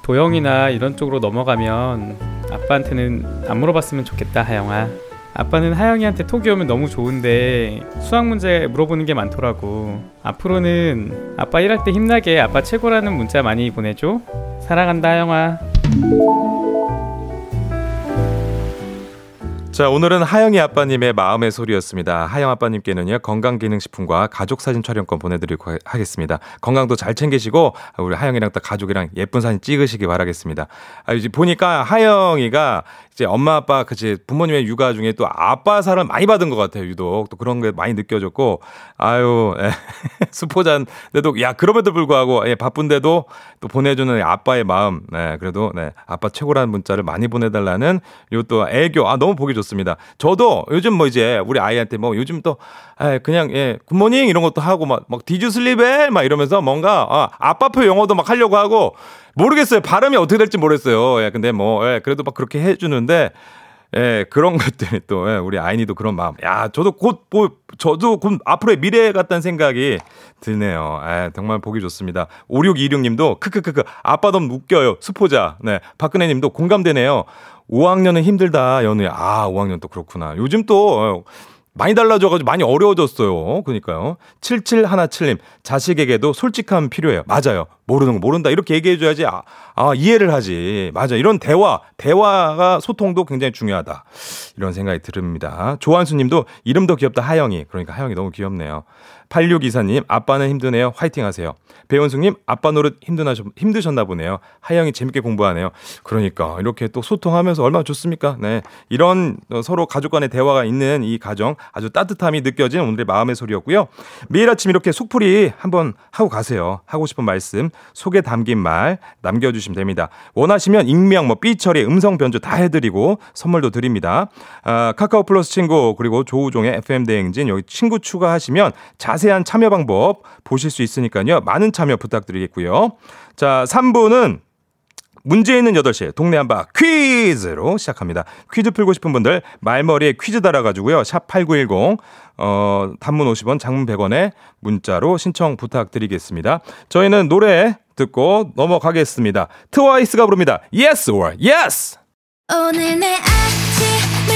도영이나 이런 쪽으로 넘어가면 아빠한테는 안 물어봤으면 좋겠다, 하영아. 아빠는 하영이한테 톡이 오면 너무 좋은데 수학 문제 물어보는 게 많더라고. 앞으로는 아빠 일할 때 힘나게 아빠 최고라는 문자 많이 보내줘. 사랑한다, 하영아. 자, 오늘은 하영이 아빠님의 마음의 소리였습니다. 하영 아빠님께는요, 건강기능식품과 가족사진 촬영권 보내드리고 하- 하겠습니다. 건강도 잘 챙기시고, 우리 하영이랑 또 가족이랑 예쁜 사진 찍으시기 바라겠습니다. 아, 이제 보니까 하영이가 이제 엄마 아빠, 그치, 부모님의 육아 중에 또 아빠 사랑 많이 받은 것 같아요, 유독. 또 그런 게 많이 느껴졌고, 아유, 예. 수포자인데도, 야, 그럼에도 불구하고, 예, 바쁜데도 또 보내주는 아빠의 마음, 네, 그래도, 네, 아빠 최고라는 문자를 많이 보내달라는 요 또 애교, 아, 너무 보기 좋습니다. 저도 요즘 뭐 이제 우리 아이한테 뭐 요즘 또 에, 그냥 예 good morning 이런 것도 하고 막 막 did you sleep well 막 이러면서 뭔가 아, 아빠표 영어도 막 하려고 하고 모르겠어요. 발음이 어떻게 될지 모르겠어요. 예, 근데 뭐 예, 그래도 막 그렇게 해주는데 예, 그런 것들이 또, 예, 우리 아이니도 그런 마음. 야, 저도 곧, 뭐, 저도 곧 앞으로의 미래 같다는 생각이 드네요. 예, 정말 보기 좋습니다. 5626님도, 크크크크, 아빠 너무 웃겨요. 수포자. 네. 박근혜 님도 공감되네요. 5학년은 힘들다, 연우야. 아, 5학년 또 그렇구나. 요즘 또, 어, 많이 달라져가지고 많이 어려워졌어요. 그러니까요. 7717님, 자식에게도 솔직함 필요해요. 맞아요. 모르는 거 모른다. 이렇게 얘기해줘야지, 아, 아, 이해를 하지. 맞아. 이런 대화, 대화가 소통도 굉장히 중요하다. 이런 생각이 듭니다. 조한수 님도 이름도 귀엽다, 하영이. 그러니까 하영이 너무 귀엽네요. 8624님, 아빠는 힘드네요. 화이팅 하세요. 배원숙님, 아빠 노릇 힘드나, 힘드셨나 보네요. 하영이 재밌게 공부하네요. 그러니까, 이렇게 또 소통하면서 얼마나 좋습니까? 네. 이런 어, 서로 가족 간의 대화가 있는 이 가정 아주 따뜻함이 느껴진 오늘의 마음의 소리였고요. 매일 아침 이렇게 속풀이 한번 하고 가세요. 하고 싶은 말씀, 속에 담긴 말 남겨주시면 됩니다. 원하시면 익명, 뭐, 삐처리, 음성 변조 다 해드리고 선물도 드립니다. 아, 카카오 플러스 친구, 그리고 조우종의 FM대행진 여기 친구 추가하시면 자 세한 참여 방법 보실 수 있으니까요. 많은 참여 부탁드리겠고요. 자, 3부는 문제 있는 8시 동네 한바 퀴즈로 시작합니다. 퀴즈 풀고 싶은 분들 말머리에 퀴즈 달아가지고요. 샵 8910 어, 단문 50원 장문 100원에 문자로 신청 부탁드리겠습니다. 저희는 노래 듣고 넘어가겠습니다. 트와이스가 부릅니다. Yes or Yes! 오늘 내 아침을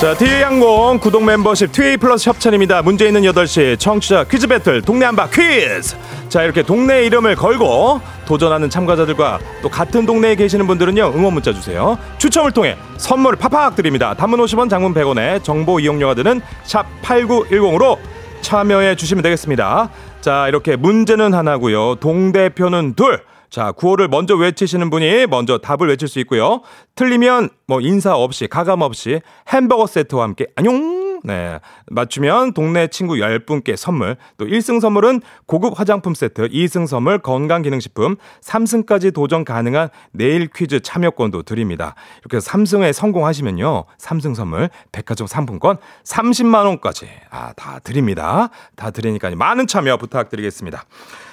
자, TA항공 구독 멤버십 TA 플러스 협찬입니다. 문제 있는 8시 청취자 퀴즈 배틀 동네 한바 퀴즈. 자, 이렇게 동네 이름을 걸고 도전하는 참가자들과 또 같은 동네에 계시는 분들은요, 응원 문자 주세요. 추첨을 통해 선물 팍팍 드립니다. 단문 50원, 장문 100원에 정보 이용료가 드는 샵 8910으로 참여해 주시면 되겠습니다. 자, 이렇게 문제는 하나고요. 동대표는 둘. 자, 구호를 먼저 외치시는 분이 먼저 답을 외칠 수 있고요. 틀리면 뭐 인사 없이 가감 없이 햄버거 세트와 함께 안녕. 네. 맞추면 동네 친구 10분께 선물. 또 1승 선물은 고급 화장품 세트, 2승 선물 건강기능식품, 3승까지 도전 가능한 내일 퀴즈 참여권도 드립니다. 이렇게 해서 3승에 성공하시면요. 3승 선물 백화점 상품권 30만 원까지 아, 다 드립니다. 다 드리니까 많은 참여 부탁드리겠습니다.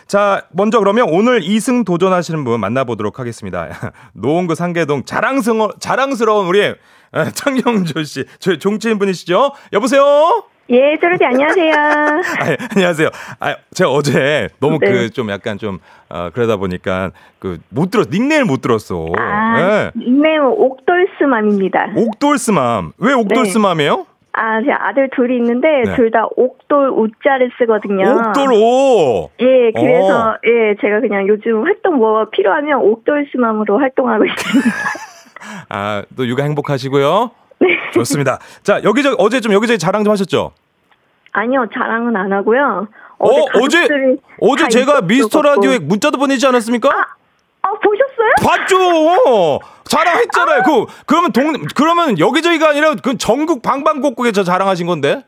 자, 먼저 그러면 오늘 2승 도전하시는 분 만나보도록 하겠습니다. 노원구 상계동 자랑스러운, 자랑스러운 우리 에, 창경조 씨, 저희 종치인 분이시죠? 여보세요? 예, 쪼르디 안녕하세요. 아, 안녕하세요. 아, 제가 어제 너무 네. 그좀 약간 좀 어, 그러다 보니까 그 못 들었 닉네임 못 들었어. 아, 예. 닉네임은 옥돌스맘입니다. 옥돌스맘. 왜 옥돌스맘이에요? 아, 제 아들 둘이 있는데 네. 둘다 옥돌 우자를 쓰거든요. 옥돌오. 예, 그래서 어. 예, 제가 그냥 요즘 활동 뭐 필요하면 옥돌스맘으로 활동하고 있습니다. 아, 또 육아 행복하시고요. 네. 좋습니다. 자, 여기저기 어제 좀 여기저기 자랑 좀 하셨죠? 아니요, 자랑은 안 하고요. 어, 어제 가족들이 어제 다 제가 미스터. 라디오에 문자도 보내지 않았습니까? 아, 보셨어요? 봤죠. 자랑했잖아요. 그 그러면 동 그러면 여기저기가 아니라 그 전국 방방곡곡에 저 자랑하신 건데.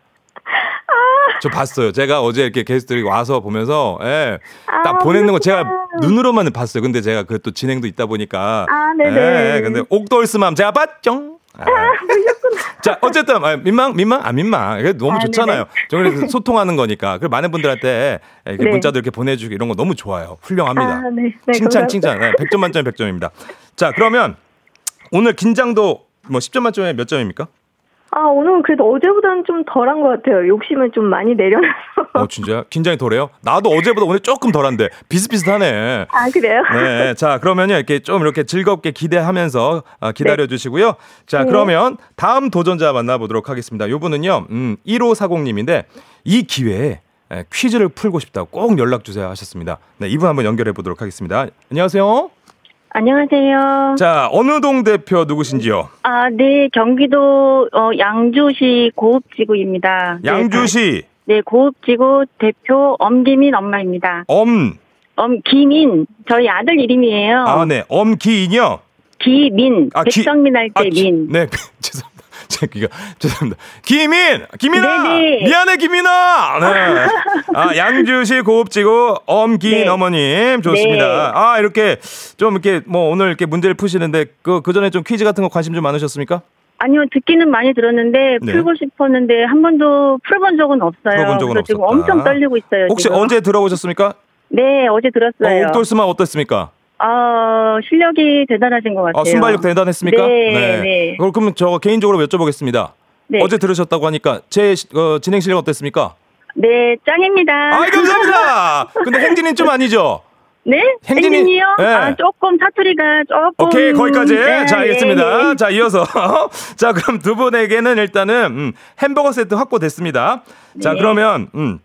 아. 저 봤어요. 제가 어제 이렇게 게스트들이 와서 보면서 예. 딱 아, 보내는 거 제가. 눈으로만 봤어요. 근데 제가 그 또 진행도 있다 보니까 아, 네네. 예, 근데 옥돌스맘 제가 봤죠. 아. 자, 어쨌든 아, 민망 민망 아 민망. 너무 아, 좋잖아요. 저 그래서 소통하는 거니까. 그 많은 분들한테 이렇게 네. 문자도 이렇게 보내주고 이런 거 너무 좋아요. 훌륭합니다. 아, 네. 네, 칭찬. 칭찬. 네, 100점 만점에 100점입니다. 자, 그러면 오늘 긴장도 뭐 10점 만점에 몇 점입니까? 아, 오늘은 그래도 어제보다는 좀 덜한 것 같아요. 욕심을 좀 많이 내려놔서. 어, 진짜 긴장이 덜해요? 나도 어제보다 오늘 조금 덜한데 비슷비슷하네. 아, 그래요? 네, 자 그러면요 이렇게 좀 이렇게 즐겁게 기대하면서 아, 기다려 주시고요. 자 네. 그러면 다음 도전자 만나보도록 하겠습니다. 요 분은요, 음, 1540님인데 이 기회에 에, 퀴즈를 풀고 싶다고 꼭 연락 주세요 하셨습니다. 네, 이분 한번 연결해 보도록 하겠습니다. 안녕하세요. 안녕하세요. 자 어느 동 대표 누구신지요? 아, 네, 경기도 어, 양주시 고읍지구입니다. 네, 양주시 네, 고읍지구 대표 엄기민 엄마입니다. 엄, 엄기민 저희 아들 이름이에요. 아 네, 엄기인요. 기민 아, 기- 백성민 할 때 아, 기- 민. 네, 죄송합니다. 제가 기가 죄송합니다. 김인, 김인아, 네네. 미안해 김인아. 네. 아 양주시 고읍지구 엄기인 네. 어머님 좋습니다. 네. 아 이렇게 좀 이렇게 뭐 오늘 이렇게 문제를 푸시는데 그그 전에 좀 퀴즈 같은 거 관심 좀 많으셨습니까? 아니요, 듣기는 많이 들었는데 네. 풀고 싶었는데 한 번도 풀어본 적은 없어요. 풀어본 적은 그래서 지금 없었다. 엄청 떨리고 있어요. 혹시 지금. 언제 들어보셨습니까? 네, 어제 들었어요. 어, 옥돌스만 어떻습니까? 어, 실력이 대단하신 것 같아요. 아, 순발력 대단했습니까? 네, 네. 그럼 그러면 저 개인적으로 여쭤보겠습니다. 네. 어제 들으셨다고 하니까 제 시- 어, 진행 실력 어땠습니까? 네, 짱입니다. 아이 감사합니다. 근데 행진이 좀 아니죠? 네? 행진이- 행진이요? 네. 아, 조금 사투리가 조금. 오케이 거기까지 네, 자 알겠습니다 네, 네. 자 이어서 자 그럼 두 분에게는 일단은 음, 햄버거 세트 확보됐습니다 자 네. 그러면 음.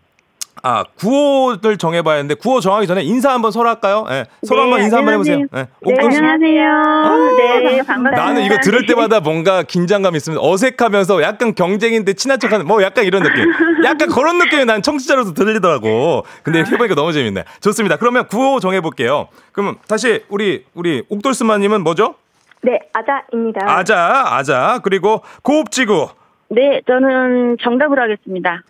아 구호를 정해봐야 하는데 구호 정하기 전에 인사 한번 서로 할까요? 예, 서로 네, 한번 인사 한번 해보세요. 예, 네, 씨. 안녕하세요. 네, 반갑습니다. 나는 이거 들을 때마다 뭔가 긴장감 있으면 어색하면서 약간 경쟁인데 친한 척하는 뭐 약간 이런 느낌. 약간 그런 느낌이 난 청취자로서 들리더라고. 근데 이렇게 해보니까 너무 재밌네. 좋습니다. 그러면 구호 정해볼게요. 그러면 다시 우리 우리 옥돌스마님은 뭐죠? 네, 아자입니다. 아자, 아자. 그리고 고읍지구. 네, 저는 정답을 하겠습니다.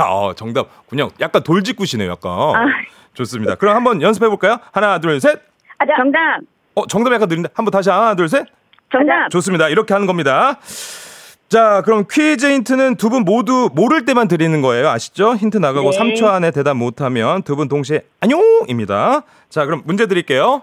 어, 정답. 그냥 약간 돌직구시네요, 약간. 아. 좋습니다. 그럼 한번 연습해 볼까요? 하나, 둘, 셋. 아자. 정답, 어, 정답 약간 느린데. 한번 다시 하나, 둘, 셋. 정답. 좋습니다. 이렇게 하는 겁니다. 자, 그럼 퀴즈 힌트는 두 분 모두 모를 때만 드리는 거예요. 아시죠? 힌트 나가고 네. 3초 안에 대답 못하면 두 분 동시에 안녕입니다. 자, 그럼 문제 드릴게요.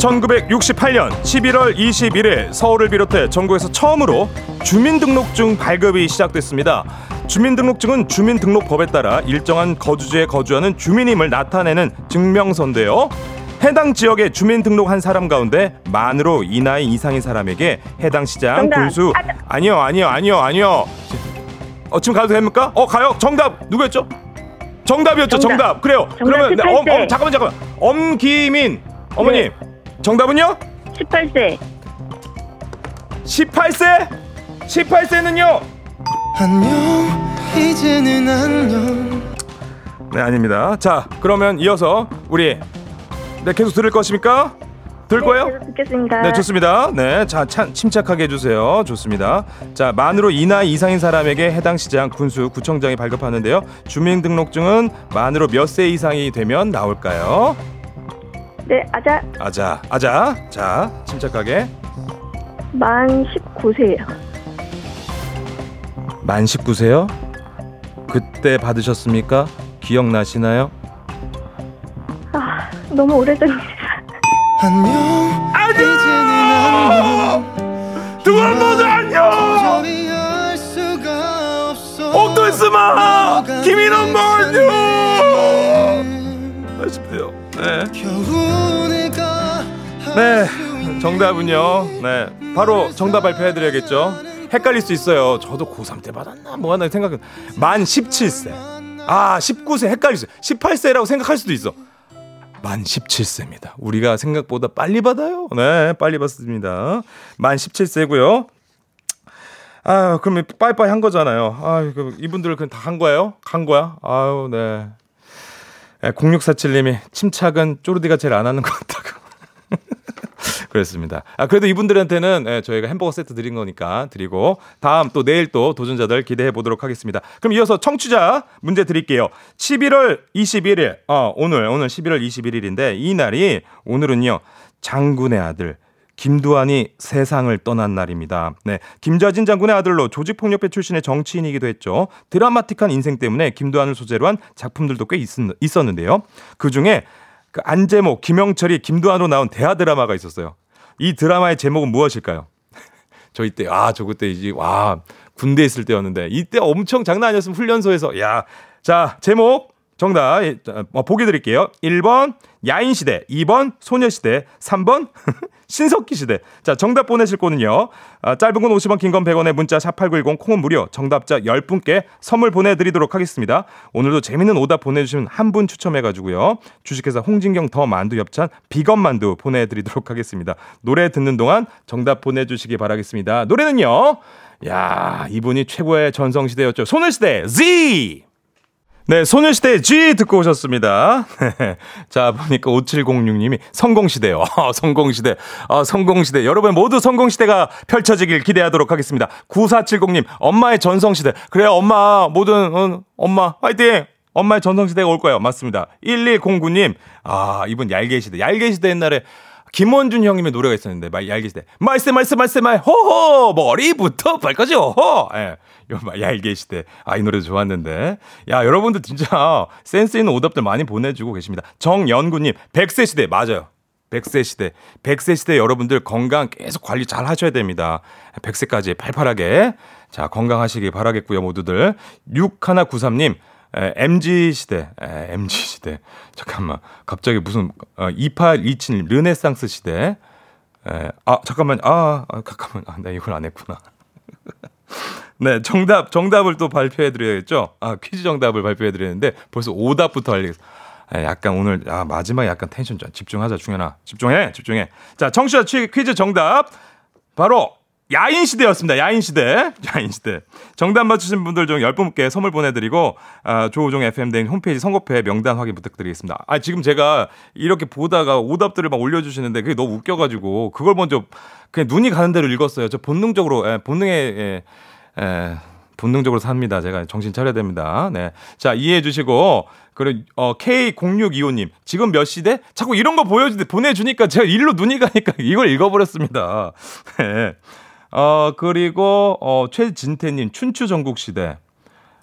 1968년 11월 21일 서울을 비롯해 전국에서 처음으로 주민등록증 발급이 시작됐습니다. 주민등록증은 주민등록법에 따라 일정한 거주지에 거주하는 주민임을 나타내는 증명서인데요. 해당 지역에 주민등록한 사람 가운데 만으로 이 나이 이상인 사람에게 해당 시장 정답. 군수 아니요 아니요 아니요 아니요 어 지금 가도 됩니까? 어 가요 정답 누구였죠? 정답이었죠 정답, 정답. 그래요 정답 그러면 네, 엄, 18세. 엄, 잠깐만 잠깐만 엄기민 어머님 네. 정답은요? 18세. 18세 18세는요 안녕 이제는 안녕 네 아닙니다 자 그러면 이어서 우리 네 계속 들을 것입니까? 들을 거예요? 계속 듣겠습니다. 네 좋습니다. 네, 자 참, 침착하게 해주세요. 좋습니다. 자 만으로 이 나이 이상인 사람에게 해당 시장 군수 구청장이 발급하는데요. 주민등록증은 만으로 몇 세 이상이 되면 나올까요? 네, 아자 아자 아자 자 침착하게 만 19세예요. 만 19세요? 그때 받으셨습니까? 기억나시나요? 아, 너무 오래전 일이라. 안녕 안녕 두번 모두 안녕. 옥돌스마 김인원. 네. 아쉽대요. 네. 네, 정답은요. 네, 바로 정답 발표해드려야겠죠. 헷갈릴 수 있어요. 저도 고3 때 받았나 뭐 하나 생각은 만 17세. 아, 19세 헷갈릴 수. 18세라고 생각할 수도 있어. 만 17세입니다. 우리가 생각보다 빨리 받아요. 네, 빨리 받습니다. 만 17세고요. 아, 그러면 빠이빠이 한 거잖아요. 아, 그 이분들 그냥 다 한 거예요? 간 거야? 아유, 네. 네 0647님이 침착은 쪼르디가 제일 안 하는 것 같다고. 그렇습니다. 아, 그래도 이분들한테는 예, 저희가 햄버거 세트 드린 거니까 드리고 다음 또 내일 또 도전자들 기대해 보도록 하겠습니다. 그럼 이어서 청취자 문제 드릴게요. 11월 21일, 어, 오늘, 오늘 11월 21일인데 이 날이 오늘은요, 장군의 아들, 김두한이 세상을 떠난 날입니다. 네. 김좌진 장군의 아들로 조직폭력배 출신의 정치인이기도 했죠. 드라마틱한 인생 때문에 김두한을 소재로 한 작품들도 꽤 있, 있었는데요. 그 중에 그 안재모, 김영철이, 김두한으로 나온 대하 드라마가 있었어요. 이 드라마의 제목은 무엇일까요? 저 이때 아저 그때 이제 와 군대 에 있을 때였는데 이때 엄청 장난 아니었으면 훈련소에서 야 자 제목 정답 예, 어, 보기 드릴게요. 1번 야인시대, 2번 소녀시대, 3번 신석기 시대. 자 정답 보내실 거는요. 아, 짧은 건 50원, 긴 건 100원의 문자 샵8910 콩은 무료. 정답자 10분께 선물 보내 드리도록 하겠습니다. 오늘도 재밌는 오답 보내 주시면 한 분 추첨해 가지고요. 주식회사 홍진경 더 만두 엽찬 비건 만두 보내 드리도록 하겠습니다. 노래 듣는 동안 정답 보내 주시기 바라겠습니다. 노래는요. 야 이분이 최고의 전성시대였죠. 소녀시대 Z! 네, 소녀시대 G 듣고 오셨습니다. 자, 보니까 5706님이 성공시대요. 아, 성공시대. 아, 성공시대. 여러분 모두 성공시대가 펼쳐지길 기대하도록 하겠습니다. 9470님, 엄마의 전성시대. 그래요, 엄마. 모든, 어, 엄마, 화이팅! 엄마의 전성시대가 올 거예요. 맞습니다. 1109님, 아, 이분 얄개시대. 얄개시대 옛날에 김원준 형님의 노래가 있었는데, 말, 얄개 시대. 말세, 말세, 말세, 말, 호호! 머리부터 발까지, 호호! 예. 요, 얄개 시대. 아, 이 노래도 좋았는데. 야, 여러분들 진짜 센스 있는 오답들 많이 보내주고 계십니다. 정연구님, 100세 시대. 맞아요. 100세 시대. 100세 시대 여러분들 건강 계속 관리 잘 하셔야 됩니다. 100세까지 팔팔하게. 자, 건강하시기 바라겠고요, 모두들. 6193님, 에, MG 시대, 에, MG 시대. 잠깐만. 갑자기 무슨, 어, 2827 르네상스 시대. 에, 아, 잠깐만. 아, 아 잠깐만. 아, 나 이걸 안 했구나. 네, 정답, 정답을 또 발표해 드려야겠죠? 아, 퀴즈 정답을 발표해 드리는데 벌써 오답부터. 아, 약간 오늘, 아, 마지막에 약간 텐션 좀 집중하자, 중현아. 집중해, 집중해. 자, 청취자 퀴즈 정답. 바로 야인 시대였습니다. 야인 시대. 야인 시대. 정답 맞추신 분들 중 10분께 선물 보내 드리고, 아, 조우종 FM대행 홈페이지 선거표에 명단 확인 부탁드리겠습니다. 아, 지금 제가 이렇게 보다가 오답들을 막 올려 주시는데 그게 너무 웃겨 가지고, 그걸 먼저 그냥 눈이 가는 대로 읽었어요. 저 본능적으로, 예, 본능에, 예, 예, 본능적으로 삽니다. 제가 정신 차려야 됩니다. 네. 자, 이해해 주시고, 그리고, 어, K0625님, 지금 몇 시대? 자꾸 이런 거 보여주, 보내주니까 제가 일로 눈이 가니까 이걸 읽어버렸습니다. 네. 어, 그리고, 어, 최진태님, 춘추 전국 시대.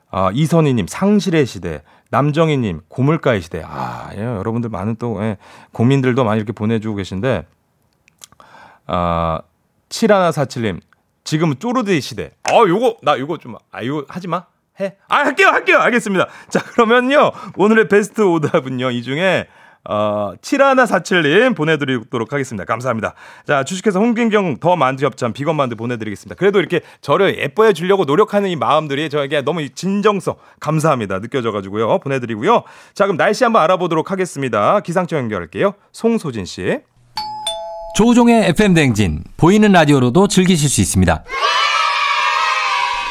아, 이선희님, 상실의 시대. 남정희님, 고물가의 시대. 아, 예, 여러분들 많은 또, 예, 고민들도 많이 이렇게 보내주고 계신데, 아, 7147님, 지금 쪼르드 시대. 어, 요거, 나 요거 좀, 아, 요거 하지 마. 해. 아, 할게요, 할게요. 알겠습니다. 자, 그러면요. 오늘의 베스트 오답은요. 이 중에, 어, 7147님 보내드리도록 하겠습니다. 감사합니다. 자, 주식회사 홍진경 더 만두 협찬 비건 만두 보내드리겠습니다. 그래도 이렇게 저를 예뻐해 주려고 노력하는 이 마음들이 저에게 너무 진정성 감사합니다. 느껴져가지고요. 보내드리고요. 자, 그럼 날씨 한번 알아보도록 하겠습니다. 기상청 연결할게요. 송소진 씨. 조우종의 FM 대행진 보이는 라디오로도 즐기실 수 있습니다.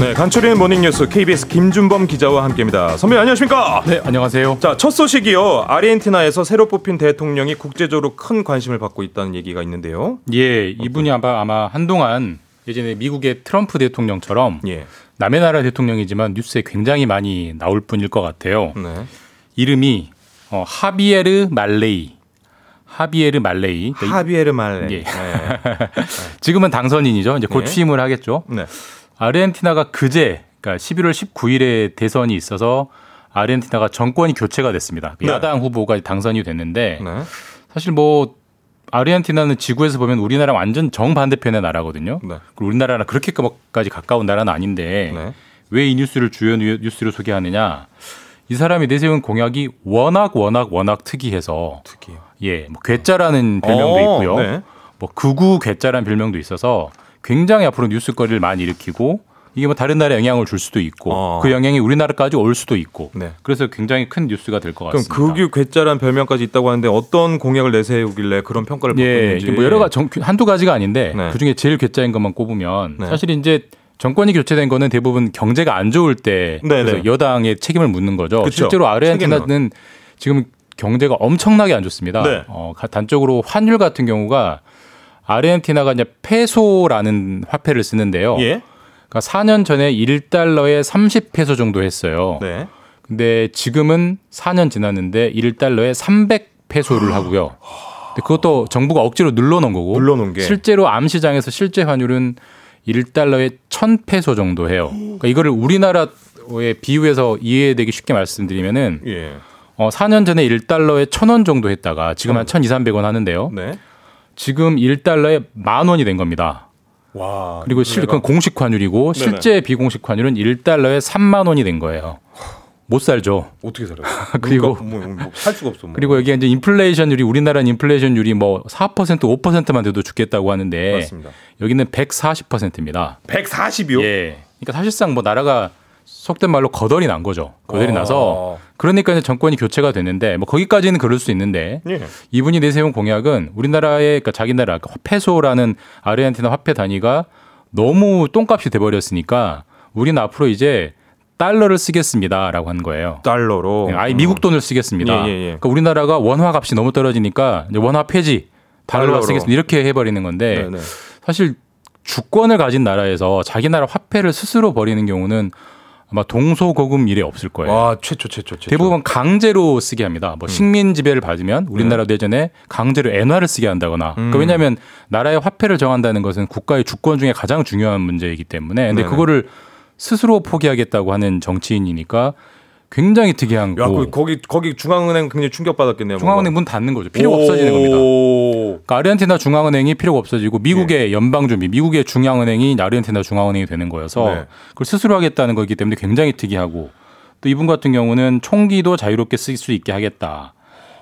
네, 간추린 모닝뉴스 KBS 김준범 기자와 함께입니다. 선배 안녕하십니까? 네, 안녕하세요. 자, 첫 소식이요. 아르헨티나에서 새로 뽑힌 대통령이 국제적으로 큰 관심을 받고 있다는 얘기가 있는데요. 예, 이분이 아마 아마 한동안 예전에 미국의 트럼프 대통령처럼 예. 남의 나라 대통령이지만 뉴스에 굉장히 많이 나올 분일 것 같아요. 네. 이름이 어, 하비에르 말레이. 하비에르 말레이. 하비에르 말레이. 예. 네. 지금은 당선인이죠. 이제 곧 네. 취임을 하겠죠. 네. 아르헨티나가 그제 그러니까 11월 19일에 대선이 있어서 아르헨티나가 정권이 교체가 됐습니다. 네. 야당 후보가 당선이 됐는데 네. 사실 뭐 아르헨티나는 지구에서 보면 우리나라 완전 정반대편의 나라거든요. 네. 그리고 우리나라랑 그렇게까지 가까운 나라는 아닌데 네. 왜이 뉴스를 주요 뉴- 뉴스로 소개하느냐? 이 사람이 내세운 공약이 워낙 워낙 워낙 특이해서 특이해요. 예, 뭐 괴짜라는 별명도 어, 있고요. 네. 뭐 극우 괴짜라는 별명도 있어서 굉장히 앞으로 뉴스거리를 많이 일으키고 이게 뭐 다른 나라에 영향을 줄 수도 있고 어. 그 영향이 우리나라까지 올 수도 있고 네. 그래서 굉장히 큰 뉴스가 될것 그럼 같습니다. 극유 괴짜란 별명까지 있다고 하는데 어떤 공약을 내세우길래 그런 평가를 받고 예, 있는지 뭐 여러 가지 정- 한두 가지가 아닌데 네. 그 중에 제일 괴짜인 것만 꼽으면 네. 사실 이제 정권이 교체된 거는 대부분 경제가 안 좋을 때 네, 그래서 네. 여당에 책임을 묻는 거죠. 그쵸. 실제로 아르헨티나는 지금 경제가 엄청나게 안 좋습니다. 네. 어, 가- 단적으로 환율 같은 경우가 아르헨티나가 이제 페소라는 화폐를 쓰는데요. 예. 그러니까 4년 전에 1달러에 30페소 정도 했어요. 네. 근데 지금은 4년 지났는데 1달러에 300페소를 하고요. 그것도 정부가 억지로 눌러놓은 거고 눌러놓은 게. 실제로 암 시장에서 실제 환율은 1달러에 1000페소 정도 해요. 그러니까 이거를 우리나라에 비유해서 이해되기 쉽게 말씀드리면은 예. 어, 4년 전에 1달러에 1000원 정도 했다가 지금 한 1200원 하는데요. 네. 지금 1달러에 만 원이 된 겁니다. 와. 그리고 실, 그건 공식 환율이고 네네. 실제 비공식 환율은 1달러에 3만 원이 된 거예요. 못 살죠. 어떻게 살아요? 그리고- 뭐, 뭐, 뭐살 수가 없어. 뭐. 그리고 여기 이제 인플레이션율이 우리나라는 인플레이션율이 뭐 4% 5%만 돼도 죽겠다고 하는데 맞습니다. 여기는 140%입니다. 140이요? 예. 그러니까 사실상 뭐 나라가 속된 말로 거덜이 난 거죠. 거덜이 아. 나서 그러니까 이제 정권이 교체가 됐는데 뭐 거기까지는 그럴 수 있는데 예. 이분이 내세운 공약은 우리나라의 그러니까 자기 나라 그 페소라는 아르헨티나 화폐 단위가 너무 똥값이 돼 버렸으니까 우리는 앞으로 이제 달러를 쓰겠습니다라고 한 거예요. 달러로. 네, 아예 미국 돈을 쓰겠습니다. 예, 예, 예. 그러니까 우리나라가 원화 값이 너무 떨어지니까 이제 원화 폐지 달러로 달러로. 쓰겠습니다. 이렇게 해버리는 건데 네, 네. 사실 주권을 가진 나라에서 자기 나라 화폐를 스스로 버리는 경우는 아마 동서고금 이래 없을 거예요. 와, 최초 최초 최초. 대부분 강제로 쓰게 합니다. 음. 뭐 식민 지배를 받으면 우리나라도 예전에 강제로 엔화를 쓰게 한다거나. 음. 그 왜냐하면 나라의 화폐를 정한다는 것은 국가의 주권 중에 가장 중요한 문제이기 때문에. 근데 네네. 그거를 스스로 포기하겠다고 하는 정치인이니까 굉장히 특이한 야, 거. 그, 거기 거기 중앙은행 굉장히 충격받았겠네요. 중앙은행 문 닫는 거죠. 필요가 없어지는 겁니다. 그러니까 아르헨티나 중앙은행이 필요가 없어지고 미국의 연방준비, 미국의 중앙은행이 아르헨티나 중앙은행이 되는 거여서 네. 그걸 스스로 하겠다는 거기 때문에 굉장히 특이하고 또 이분 같은 경우는 총기도 자유롭게 쓸 수 있게 하겠다.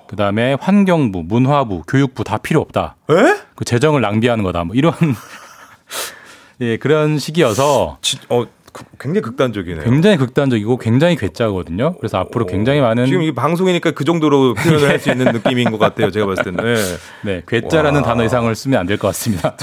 그 다음에 환경부, 문화부, 교육부 다 필요 없다. 에? 그 재정을 낭비하는 거다. 뭐 이런 예 그런 시기여서 지, 어, 그- 굉장히 극단적이네요. 굉장히 극단적이고 굉장히 괴짜거든요. 그래서 앞으로 굉장히 많은 지금 이 방송이니까 그 정도로 표현을 할 수 있는 느낌인 것 같아요. 제가 봤을 때는. 네. 네, 괴짜라는 단어 이상을 쓰면 안 될 것 같습니다.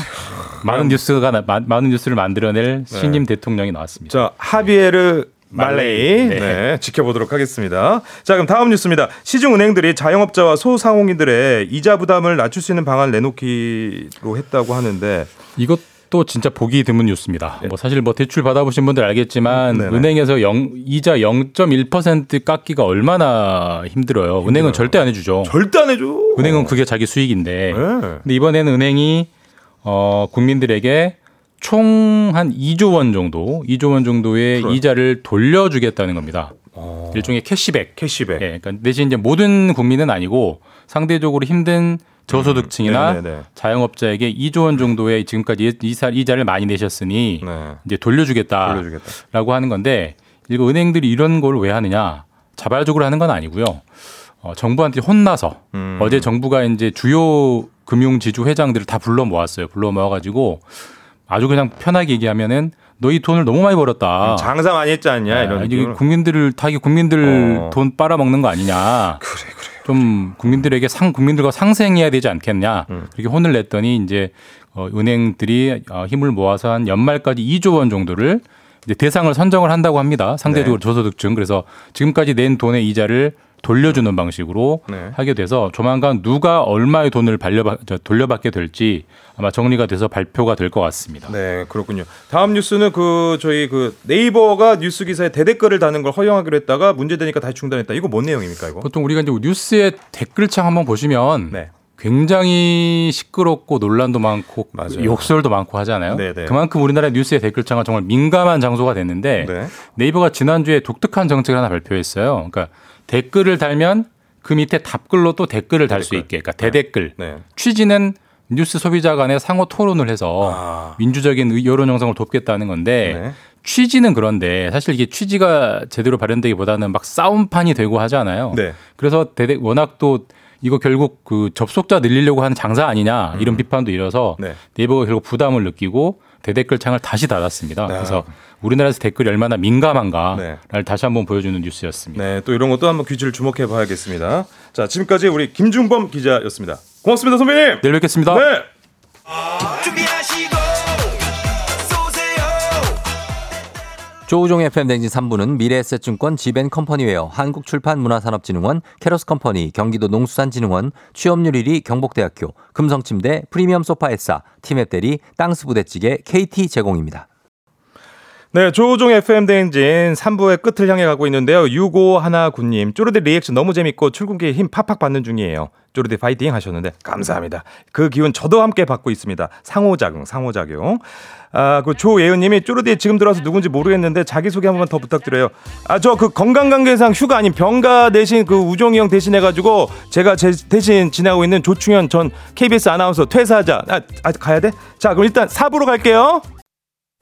많은 뉴스가 나- 마- 많은 뉴스를 만들어낼 신임 대통령이 나왔습니다. 자, 하비에르 말레이 네. 네. 지켜보도록 하겠습니다. 자, 그럼 다음 뉴스입니다. 시중 은행들이 자영업자와 소상공인들의 이자 부담을 낮출 수 있는 방안을 내놓기로 했다고 하는데 이것 도 진짜 보기 드문 뉴스입니다. 뭐 사실 뭐 대출 받아보신 분들 알겠지만 네네. 은행에서 영, 이자 0.1% 깎기가 얼마나 힘들어요. 은행은 절대 안 해주죠. 절대 안 해줘. 은행은 그게 자기 수익인데. 네. 근데 이번에는 은행이 어, 국민들에게 총 한 2조 원 정도, 2조 원 정도의 그래요. 이자를 돌려주겠다는 겁니다. 일종의 캐시백. 캐시백. 예, 그러니까 대신 이제 모든 국민은 아니고 상대적으로 힘든 저소득층이나 음. 자영업자에게 2조 원 정도의 지금까지 이사, 이자를 많이 내셨으니 네. 이제 돌려주겠다라고 돌려주겠다. 하는 건데 이거 은행들이 이런 걸 왜 하느냐 자발적으로 하는 건 아니고요. 어, 정부한테 혼나서 음. 어제 정부가 이제 주요 금융지주 회장들을 다 불러 모았어요. 불러 모아가지고 아주 그냥 편하게 얘기하면은 너희 돈을 너무 많이 벌었다. 장사 많이 했지 않냐 이런 느낌으로. 국민들을 다 이게 국민들 어. 돈 빨아먹는 거 아니냐. 그래. 좀 국민들에게 상 국민들과 상생해야 되지 않겠냐. 음. 그렇게 혼을 냈더니 이제 어, 은행들이 어, 힘을 모아서 한 연말까지 2조 원 정도를 이제 대상을 선정을 한다고 합니다. 상대적으로 네. 저소득층. 그래서 지금까지 낸 돈의 이자를 돌려주는 방식으로 네. 하게 돼서 조만간 누가 얼마의 돈을 발려받, 저, 돌려받게 될지 아마 정리가 돼서 발표가 될 것 같습니다. 네, 그렇군요. 다음 뉴스는 그 저희 그 네이버가 뉴스 기사에 대댓글을 다는 걸 허용하기로 했다가 문제되니까 다시 중단했다. 이거 뭔 내용입니까 이거? 보통 우리가 이제 뉴스의 댓글창 한번 보시면 네. 굉장히 시끄럽고 논란도 많고 맞아요. 욕설도 많고 하잖아요. 네네. 그만큼 우리나라 뉴스의 댓글창은 정말 민감한 장소가 됐는데 네. 네이버가 지난주에 독특한 정책을 하나 발표했어요. 그러니까 댓글을 달면 그 밑에 답글로 또 댓글을 달 수. 있게. 그러니까 대댓글. 네. 취지는 뉴스 소비자 간의 상호 토론을 해서 아. 민주적인 의- 여론 형성을 돕겠다는 건데 네. 취지는 그런데 사실 이게 취지가 제대로 발현되기보다는 막 싸움판이 되고 하잖아요. 네. 그래서 대대 워낙 또 이거 결국 그 접속자 늘리려고 하는 장사 아니냐 이런 비판도 일어서 네. 네이버가 결국 부담을 느끼고 대댓글 창을 다시 닫았습니다. 네. 그래서 우리나라에서 댓글이 얼마나 민감한가를 네. 다시 한번 보여주는 뉴스였습니다. 네, 또 이런 것도 한번 귀지를 주목해 봐야겠습니다. 자, 지금까지 우리 김중범 기자였습니다. 고맙습니다, 선배님. 내일 뵙겠습니다. 네. 조우종 FM 댕진 3부는 미래에셋증권 지벤컴퍼니웨어 한국출판문화산업진흥원 캐러스컴퍼니 경기도 농수산진흥원 취업률 1위 경복대학교 금성침대 프리미엄 소파에싸 티맵대리 땅스부대찌개 KT 제공입니다. 네, 조종 FM 대행진 3부의 끝을 향해 가고 있는데요. 6519님, 쪼르디 리액션 너무 재밌고 출근기에 힘 팍팍 받는 중이에요. 쪼르디 파이팅 하셨는데, 감사합니다. 그 기운 저도 함께 받고 있습니다. 상호작용, 상호작용. 아, 그 조예은님이 쪼르디 지금 들어와서 누군지 모르겠는데 자기소개 한 번만 더 부탁드려요. 아, 저 그 건강관계상 휴가 아닌 병가 대신 그 우종이 형 대신 해가지고 제가 제 대신 지나고 있는 조충현 전 KBS 아나운서 퇴사하자. 아, 아 가야 돼? 자, 그럼 일단 4부로 갈게요.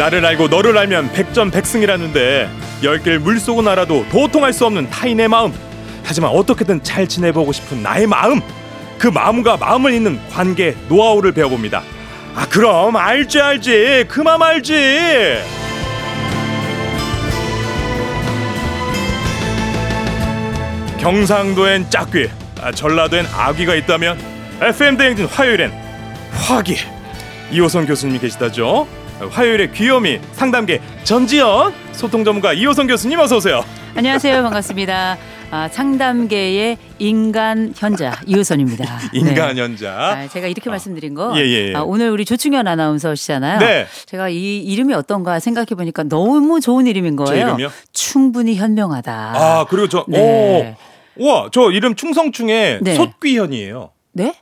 나를 알고 너를 알면 백전백승이라는데 열 개를 물속은 알아도 도통할 수 없는 타인의 마음. 하지만 어떻게든 잘 지내보고 싶은 나의 마음. 그 마음과 마음을 잇는 관계 노하우를 배워봅니다. 아 그럼 알지 알지. 그 맘 알지. 경상도엔 짝귀 아, 전라도엔 아귀가 있다면 FM 대행진 화요일엔 화기 이호선 교수님이 계시다죠 화요일에 귀요미 상담계 전지현 소통 전문가 이호선 교수님 어서 오세요. 안녕하세요. 반갑습니다. 아, 상담계의 인간 현자 이우선입니다. 인간 네. 현자. 아, 제가 이렇게 말씀드린 거 예, 예, 예. 아, 오늘 우리 조충현 아나운서시잖아요. 네. 제가 이 이름이 어떤가 생각해 보니까 너무 좋은 이름인 제 거예요. 이름이요? 충분히 현명하다. 아 그리고 저 네. 오. 우와 저 이름 충성충의 네. 솥귀현이에요. 네?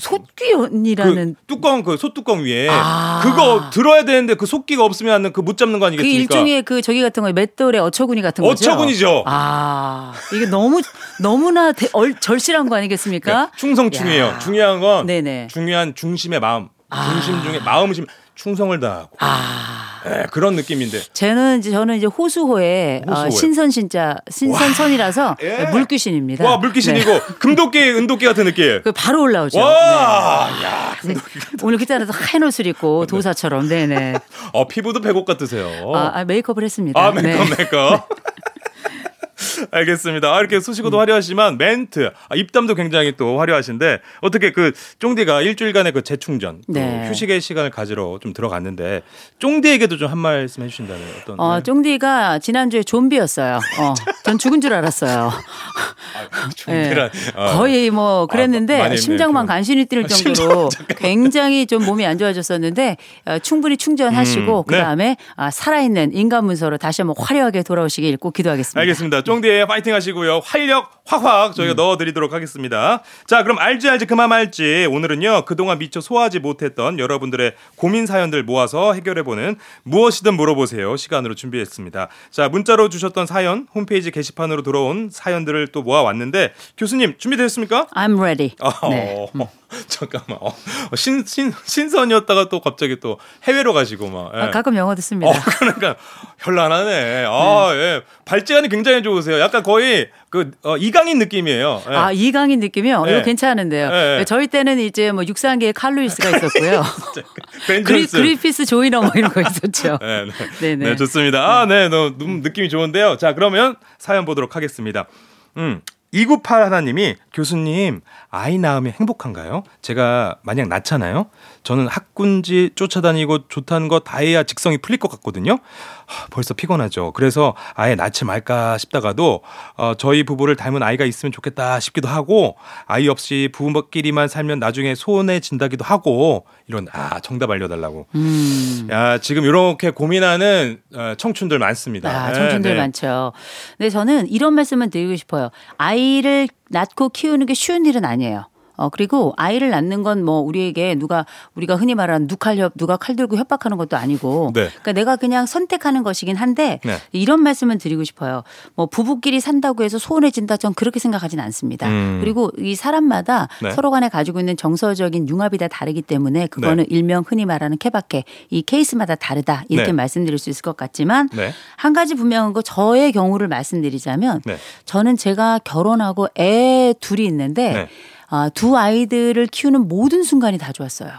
솥귀현이라는 그 뚜껑 그 솥뚜껑 위에 아. 그거 들어야 되는데 그 솥귀가 없으면 그 못 잡는 거그 아니겠습니까? 일종의 그 저기 같은 거 맷돌의 어처구니 같은 거죠. 어처구니죠. 아 이게 너무 너무나 대, 얼, 절실한 거 아니겠습니까? 네, 충성충이에요. 야. 중요한 건 네네. 중요한 중심의 마음, 중심 중에 마음심 충성을 다하고 아. 네, 그런 느낌인데 저는 이제 저는 이제 호수호의 어. 신선 신자 신선선이라서 예. 물귀신입니다. 와 물귀신이고 네. 금도끼 은도끼 같은 느낌. 그 바로 올라오죠. 와, 네. 야, 금도끼. 오늘 그때는 하얀 옷을 입고 도사처럼 네네. 어 피부도 백옥 같으세요. 아, 아, 메이크업을 했습니다. 아, 메이크업, 네. 메이크업. 알겠습니다. 아, 이렇게 수식어도 음. 화려하지만 멘트, 아, 입담도 굉장히 또 화려하신데 어떻게 그 쫑디가 일주일간의 그 재충전, 또 네. 휴식의 시간을 가지러 좀 들어갔는데 쫑디에게도 좀 한 말씀 해주신다면 어떤? 어, 네. 쫑디가 지난주에 좀비였어요. 어, 전 죽은 줄 알았어요. 좀비란, 예. 어. 거의 뭐 그랬는데 아, 심장만 했네요, 간신히 뛸 정도로 굉장히 좀 몸이 안 좋아졌었는데 어, 충분히 충전하시고 음, 네. 그다음에 아, 살아있는 인간 문서로 다시 한번 화려하게 돌아오시길 꼭 기도하겠습니다. 알겠습니다. 쫑디 의 파이팅 하시고요. 활력 확확 음. 저희가 넣어드리도록 하겠습니다. 자, 그럼 알지 알지 그만 알지. 오늘은요 그동안 미처 소화하지 못했던 여러분들의 고민 사연들 모아서 해결해보는 무엇이든 물어보세요 시간으로 준비했습니다. 자, 문자로 주셨던 사연 홈페이지 게시판으로 들어온 사연들을 또 모아왔는데 교수님 준비되셨습니까? I'm ready. 어, 네. 잠깐만. 어, 신, 신, 신선이었다가 또 갑자기 또 해외로 가시고 막. 예. 아, 가끔 영어도 씁니다. 어, 그러니까 현란하네. 아, 예. 발제안이 굉장히 좋으세요. 약간 거의 그 어, 이강인 느낌이에요. 예. 아 이강인 느낌이요? 네. 이거 괜찮은데요. 네. 저희 때는 이제 뭐 육상계의 칼루이스가 있었고요. 그리, 벤존스. 그리피스 조이너 뭐 이런 거 있었죠. 네, 네. 네네. 네, 좋습니다. 아, 네, 너, 음, 느낌이 좋은데요. 자, 그러면 사연 보도록 하겠습니다. 음, 298 하나님이 교수님 아이 낳으면 행복한가요? 제가 만약 낳잖아요. 저는 학군지 쫓아다니고 좋다는 거 다 해야 직성이 풀릴 것 같거든요. 하, 벌써 피곤하죠. 그래서 아예 낳지 말까 싶다가도 어, 저희 부부를 닮은 아이가 있으면 좋겠다 싶기도 하고 아이 없이 부부끼리만 살면 나중에 소원해진다기도 하고 이런 아 정답 알려달라고. 음. 야 지금 이렇게 고민하는 어, 청춘들 많습니다. 아, 네, 청춘들 네. 많죠. 근데 저는 이런 말씀을 드리고 싶어요. 아이를 낳고 키우는 게 쉬운 일은 아니에요. 어, 그리고 아이를 낳는 건 뭐 우리에게 누가 우리가 흔히 말하는 누칼협 누가 칼 들고 협박하는 것도 아니고 네. 그러니까 내가 그냥 선택하는 것이긴 한데 네. 이런 말씀을 드리고 싶어요. 뭐 부부끼리 산다고 해서 소원해진다 전 그렇게 생각하진 않습니다. 음. 그리고 이 사람마다 네. 서로 간에 가지고 있는 정서적인 융합이 다 다르기 때문에 그거는 일명 흔히 말하는 케바케 이 케이스마다 다르다 이렇게 네. 말씀드릴 수 있을 것 같지만 네. 한 가지 분명한 거 저의 경우를 말씀드리자면 네. 저는 제가 결혼하고 애 둘이 있는데 네. 아, 두 아이들을 키우는 모든 순간이 다 좋았어요.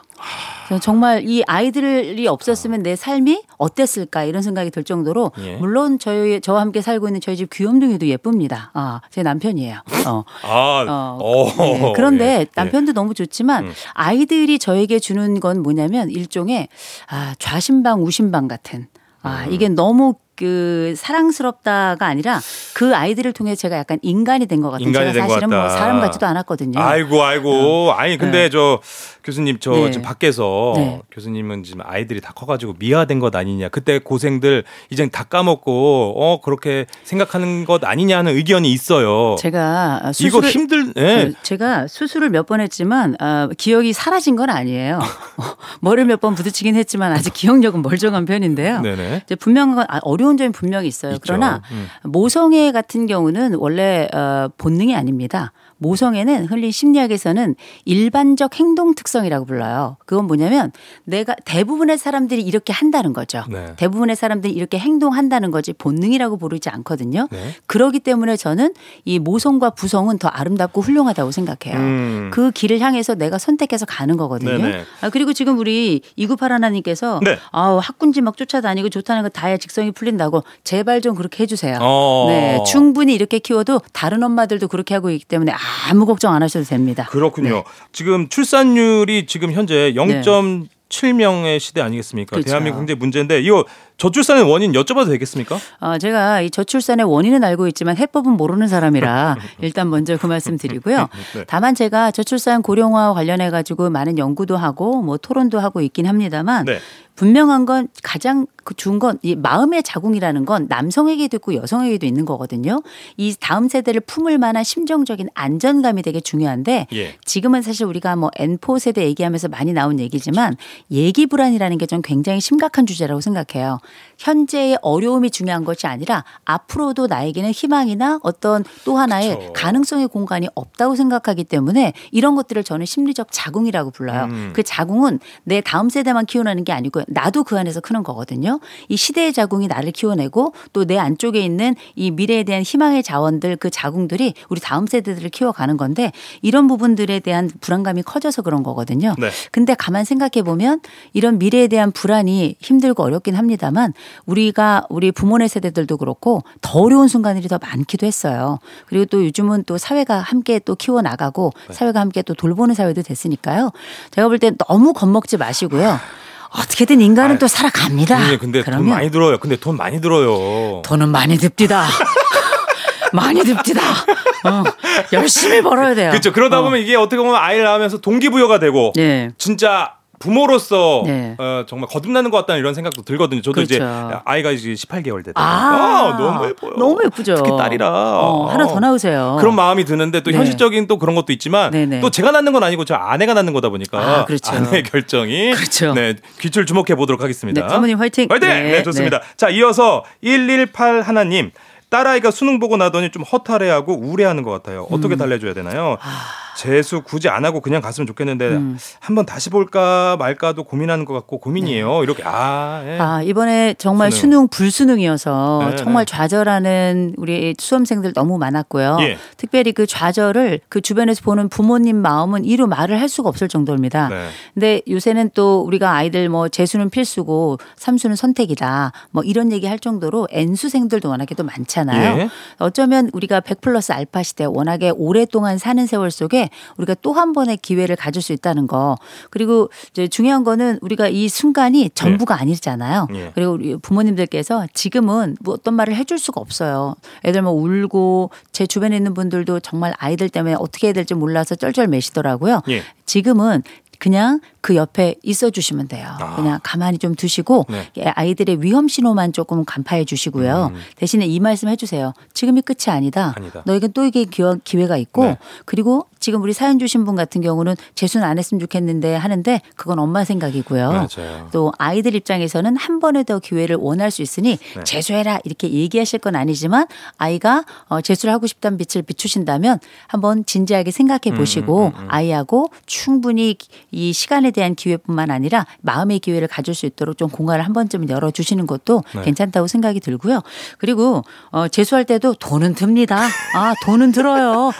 정말 이 아이들이 없었으면 내 삶이 어땠을까 이런 생각이 들 정도로 예. 물론 저희 저와 함께 살고 있는 저희 집 귀염둥이도 예쁩니다. 아, 제 남편이에요. 어. 아, 어, 오, 네, 그런데 예, 예. 남편도 너무 좋지만 음. 아이들이 저에게 주는 건 뭐냐면 일종의 아, 좌심방 우심방 같은 아, 음. 이게 너무 그 사랑스럽다가 아니라 그 아이들을 통해 제가 약간 인간이 된 것 같아요. 인간이 제가 사실은 뭐. 사람 같지도 않았거든요. 아이고 아이고 아니 근데 네. 저 교수님 저 네. 지금 밖에서 네. 교수님은 지금 아이들이 다 커가지고 미화된 것 아니냐 그때 고생들 이젠 다 까먹고 어 그렇게 생각하는 것 아니냐는 의견이 있어요. 제가 수술을, 이거 힘들 예. 그 제가 수술을 몇 번 했지만 아, 기억이 사라진 건 아니에요. 머리를 몇 번 부딪히긴 했지만 아직 기억력은 멀쩡한 편인데요. 네네. 이제 분명한 건 아, 어려운 점이 분명히 있어요. 있죠. 그러나 음. 모성애 같은 경우는 원래 어, 본능이 아닙니다. 모성애는 흔히 심리학에서는 일반적 행동 특성이라고 불러요. 그건 뭐냐면 내가 대부분의 사람들이 이렇게 한다는 거죠. 네. 대부분의 사람들이 이렇게 행동한다는 거지 본능이라고 부르지 않거든요. 네. 그러기 때문에 저는 이 모성과 부성은 더 아름답고 훌륭하다고 생각해요. 음. 그 길을 향해서 내가 선택해서 가는 거거든요. 네네. 아, 그리고 지금 우리 이구팔 하나님께서 네. 아우 학군지 막 쫓아다니고 좋다는 거 다야 직성이 풀린다고 제발 좀 그렇게 해주세요. 어. 네, 충분히 이렇게 키워도 다른 엄마들도 그렇게 하고 있기 때문에 아무 걱정 안 하셔도 됩니다. 그렇군요. 네. 지금 출산율이 지금 현재 0.7명의 시대 아니겠습니까? 그렇죠. 대한민국 굉장히 문제인데 이거 저출산의 원인 여쭤봐도 되겠습니까? 어, 제가 이 저출산의 원인은 알고 있지만 해법은 모르는 사람이라 일단 먼저 그 말씀 드리고요. 네. 다만 제가 저출산 고령화 관련해 가지고 많은 연구도 하고 뭐 토론도 하고 있긴 합니다만 네. 분명한 건 가장 그 좋은 건이 마음의 자궁이라는 건 남성에게도 있고 여성에게도 있는 거거든요. 이 다음 세대를 품을 만한 심정적인 안전감이 되게 중요한데 예. 지금은 사실 우리가 뭐 N4 세대 얘기하면서 많이 나온 얘기지만 예기 불안이라는 게 좀 굉장히 심각한 주제라고 생각해요. 현재의 어려움이 중요한 것이 아니라 앞으로도 나에게는 희망이나 어떤 또 하나의 그쵸. 가능성의 공간이 없다고 생각하기 때문에 이런 것들을 저는 심리적 자궁이라고 불러요. 음. 그 자궁은 내 다음 세대만 키워내는 게 아니고 나도 그 안에서 크는 거거든요. 이 시대의 자궁이 나를 키워내고 또 내 안쪽에 있는 이 미래에 대한 희망의 자원들 그 자궁들이 우리 다음 세대들을 키워가는 건데 이런 부분들에 대한 불안감이 커져서 그런 거거든요. 네. 근데 가만 생각해 보면 이런 미래에 대한 불안이 힘들고 어렵긴 합니다만 우리가 우리 부모네 세대들도 그렇고 더 어려운 순간들이 더 많기도 했어요. 그리고 또 요즘은 또 사회가 함께 또 키워 나가고 네. 사회가 함께 또 돌보는 사회도 됐으니까요. 제가 볼 때 너무 겁먹지 마시고요. 어떻게든 인간은 아이, 또 살아갑니다. 선생님, 근데 돈 많이 들어요. 근데 돈 많이 들어요. 돈은 많이 듭디다. 많이 듭디다. 어, 열심히 벌어야 돼요. 그렇죠. 그러다 어. 보면 이게 어떻게 보면 아이를 낳으면서 동기부여가 되고 네. 진짜 부모로서 네. 어, 정말 거듭나는 것 같다는 이런 생각도 들거든요. 저도 이제 그렇죠. 아이가 이제 18개월 됐다. 아, 너무 예뻐요. 너무 예쁘죠. 특히 딸이라 어, 하나 더 나오세요. 그런 마음이 드는데 또 네. 현실적인 또 그런 것도 있지만 네네. 또 제가 낳는 건 아니고 저 아내가 낳는 거다 보니까 아, 그렇죠. 아내의 결정이 그렇죠. 네 귀출 주목해 보도록 하겠습니다. 네, 사모님 화이팅. 화이팅! 네, 좋습니다. 자, 이어서 118 하나님. 딸아이가 수능 보고 나더니 좀 허탈해하고 우울해하는 것 같아요. 음. 어떻게 달래줘야 되나요? 재수 굳이 안 하고 그냥 갔으면 좋겠는데 음. 한번 다시 볼까 말까도 고민하는 것 같고 고민이에요. 이렇게 아, 예. 아, 이번에 정말 수능. 수능, 불수능이어서 네, 정말 네. 좌절하는 우리 수험생들 너무 많았고요. 예. 특별히 그 좌절을 그 주변에서 보는 부모님 마음은 이루 말을 할 수가 없을 정도입니다. 네. 근데 요새는 또 우리가 아이들 뭐 재수는 필수고 삼수는 선택이다. 뭐 이런 얘기 할 정도로 N수생들도 워낙에 또 많잖아요. 예. 어쩌면 우리가 100 플러스 알파 시대 워낙에 오랫동안 사는 세월 속에 우리가 또 한 번의 기회를 가질 수 있다는 거. 그리고 이제 중요한 거는 우리가 이 순간이 전부가 아니잖아요. 예. 그리고 우리 부모님들께서 지금은 뭐 어떤 말을 해줄 수가 없어요. 애들 뭐 울고 제 주변에 있는 분들도 정말 아이들 때문에 어떻게 해야 될지 몰라서 쩔쩔매시더라고요. 예. 지금은 그냥 그 옆에 있어 주시면 돼요. 아. 그냥 가만히 좀 두시고 네. 예, 아이들의 위험 신호만 조금 간파해 주시고요. 대신에 이 말씀 해 주세요. 지금이 끝이 아니다. 음. 아니다. 너에게 또 이게 기회- 기회가 있고 네. 그리고 지금 우리 사연 주신 분 같은 경우는 재수는 안 했으면 좋겠는데 하는데 그건 엄마 생각이고요. 맞아요. 또 아이들 입장에서는 한 번에 더 기회를 원할 수 있으니 네. 재수해라 이렇게 얘기하실 건 아니지만 아이가 어, 재수를 하고 싶다는 빛을 비추신다면 한번 진지하게 생각해 보시고 음, 음, 음. 아이하고 충분히 이 시간에 대한 기회뿐만 아니라 마음의 기회를 가질 수 있도록 좀 공간을 한 번쯤 열어 주시는 것도 네. 괜찮다고 생각이 들고요. 그리고 어, 재수할 때도 돈은 듭니다. 아 돈은 들어요.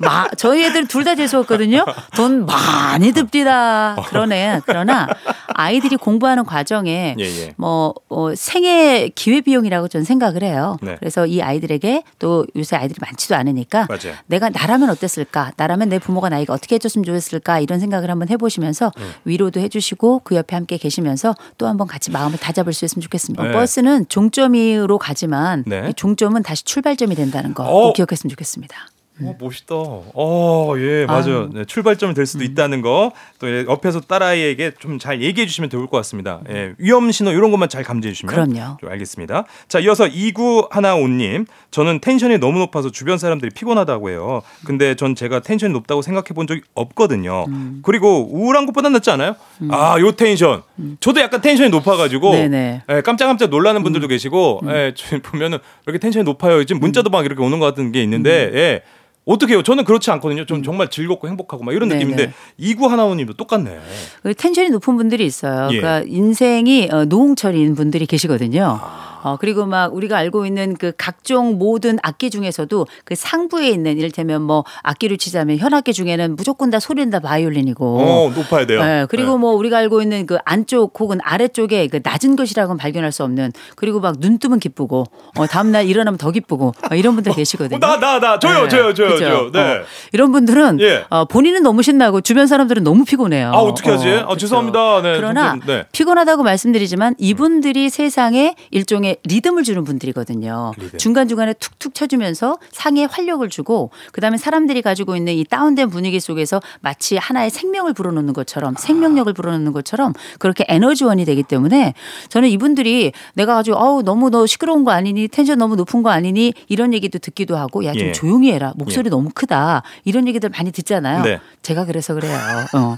마, 저희 애들 아이들은 둘 다 재수없거든요. 돈 많이 듭니다. 그러네. 그러나 아이들이 공부하는 과정에 예, 예. 뭐 어, 생애 기회 비용이라고 저는 생각을 해요. 네. 그래서 이 아이들에게 또 요새 아이들이 많지도 않으니까 맞아요. 내가 나라면 어땠을까? 나라면 내 부모가 나에게 어떻게 해줬으면 좋았을까? 이런 생각을 한번 해보시면서 네. 위로도 해주시고 그 옆에 함께 계시면서 또 한번 같이 마음을 다잡을 수 있으면 좋겠습니다. 네. 버스는 종점으로 가지만 네. 이 종점은 다시 출발점이 된다는 거 어. 꼭 기억했으면 좋겠습니다. 어, 멋있다. 어, 예, 맞아요. 네, 출발점이 될 음. 수도 있다는 거. 또 예, 옆에서 딸아이에게 좀 잘 얘기해 주시면 좋을 것 같습니다. 예, 위험 신호 이런 것만 잘 감지해 주시면 그럼요. 좀 알겠습니다. 자, 이어서 2915님. 저는 텐션이 너무 높아서 주변 사람들이 피곤하다고 해요. 근데 전 제가 텐션이 높다고 생각해 본 적이 없거든요. 음. 그리고 우울한 것보다 낫지 않아요? 아, 요 텐션. 저도 약간 텐션이 높아 가지고 음. 네네. 음. 예, 깜짝깜짝 놀라는 분들도 계시고 예, 저 보면은 왜 이렇게 텐션이 높아요. 지금 문자도 막 이렇게 오는 것 같은 게 있는데 음. 예. 어떻게 해요? 저는 그렇지 않거든요. 좀 정말 즐겁고 행복하고 막 이런 네네. 느낌인데 이구 하나원님도 똑같네. 그 텐션이 높은 분들이 있어요. 예. 그러니까 인생이 어, 노홍철인 분들이 계시거든요. 아. 어, 그리고 막 우리가 알고 있는 그 각종 모든 악기 중에서도 그 상부에 있는 이를테면 뭐 악기를 치자면 현악기 중에는 무조건 다 소리는 다 바이올린이고. 어, 높아야 돼요. 네, 그리고 네. 뭐 우리가 알고 있는 그 안쪽 혹은 아래쪽에 그 낮은 것이라고는 발견할 수 없는 그리고 막 눈 뜨면 기쁘고 어, 다음날 일어나면 더 기쁘고 어, 이런 분들 계시거든요. 나, 나, 나, 저요, 네, 저요, 저요, 그죠? 저요. 네. 어, 이런 분들은 예. 어, 본인은 너무 신나고 주변 사람들은 너무 피곤해요. 아, 어떻게 하지? 어, 아, 죄송합니다. 네. 그러나 좀, 네. 피곤하다고 말씀드리지만 이분들이 세상에 일종의 리듬을 주는 분들이거든요. 중간중간에 툭툭 쳐주면서 상에 활력을 주고 그다음에 사람들이 가지고 있는 이 다운된 분위기 속에서 마치 하나의 생명을 불어넣는 것처럼 생명력을 불어넣는 것처럼 그렇게 에너지원이 되기 때문에 저는 이분들이 내가 가지고 어우 너무 너 시끄러운 거 아니니 텐션 너무 높은 거 아니니 이런 얘기도 듣기도 하고 야좀 예. 조용히 해라 목소리 너무 크다 이런 얘기들 많이 듣잖아요. 네. 제가 그래서 그래요. 어.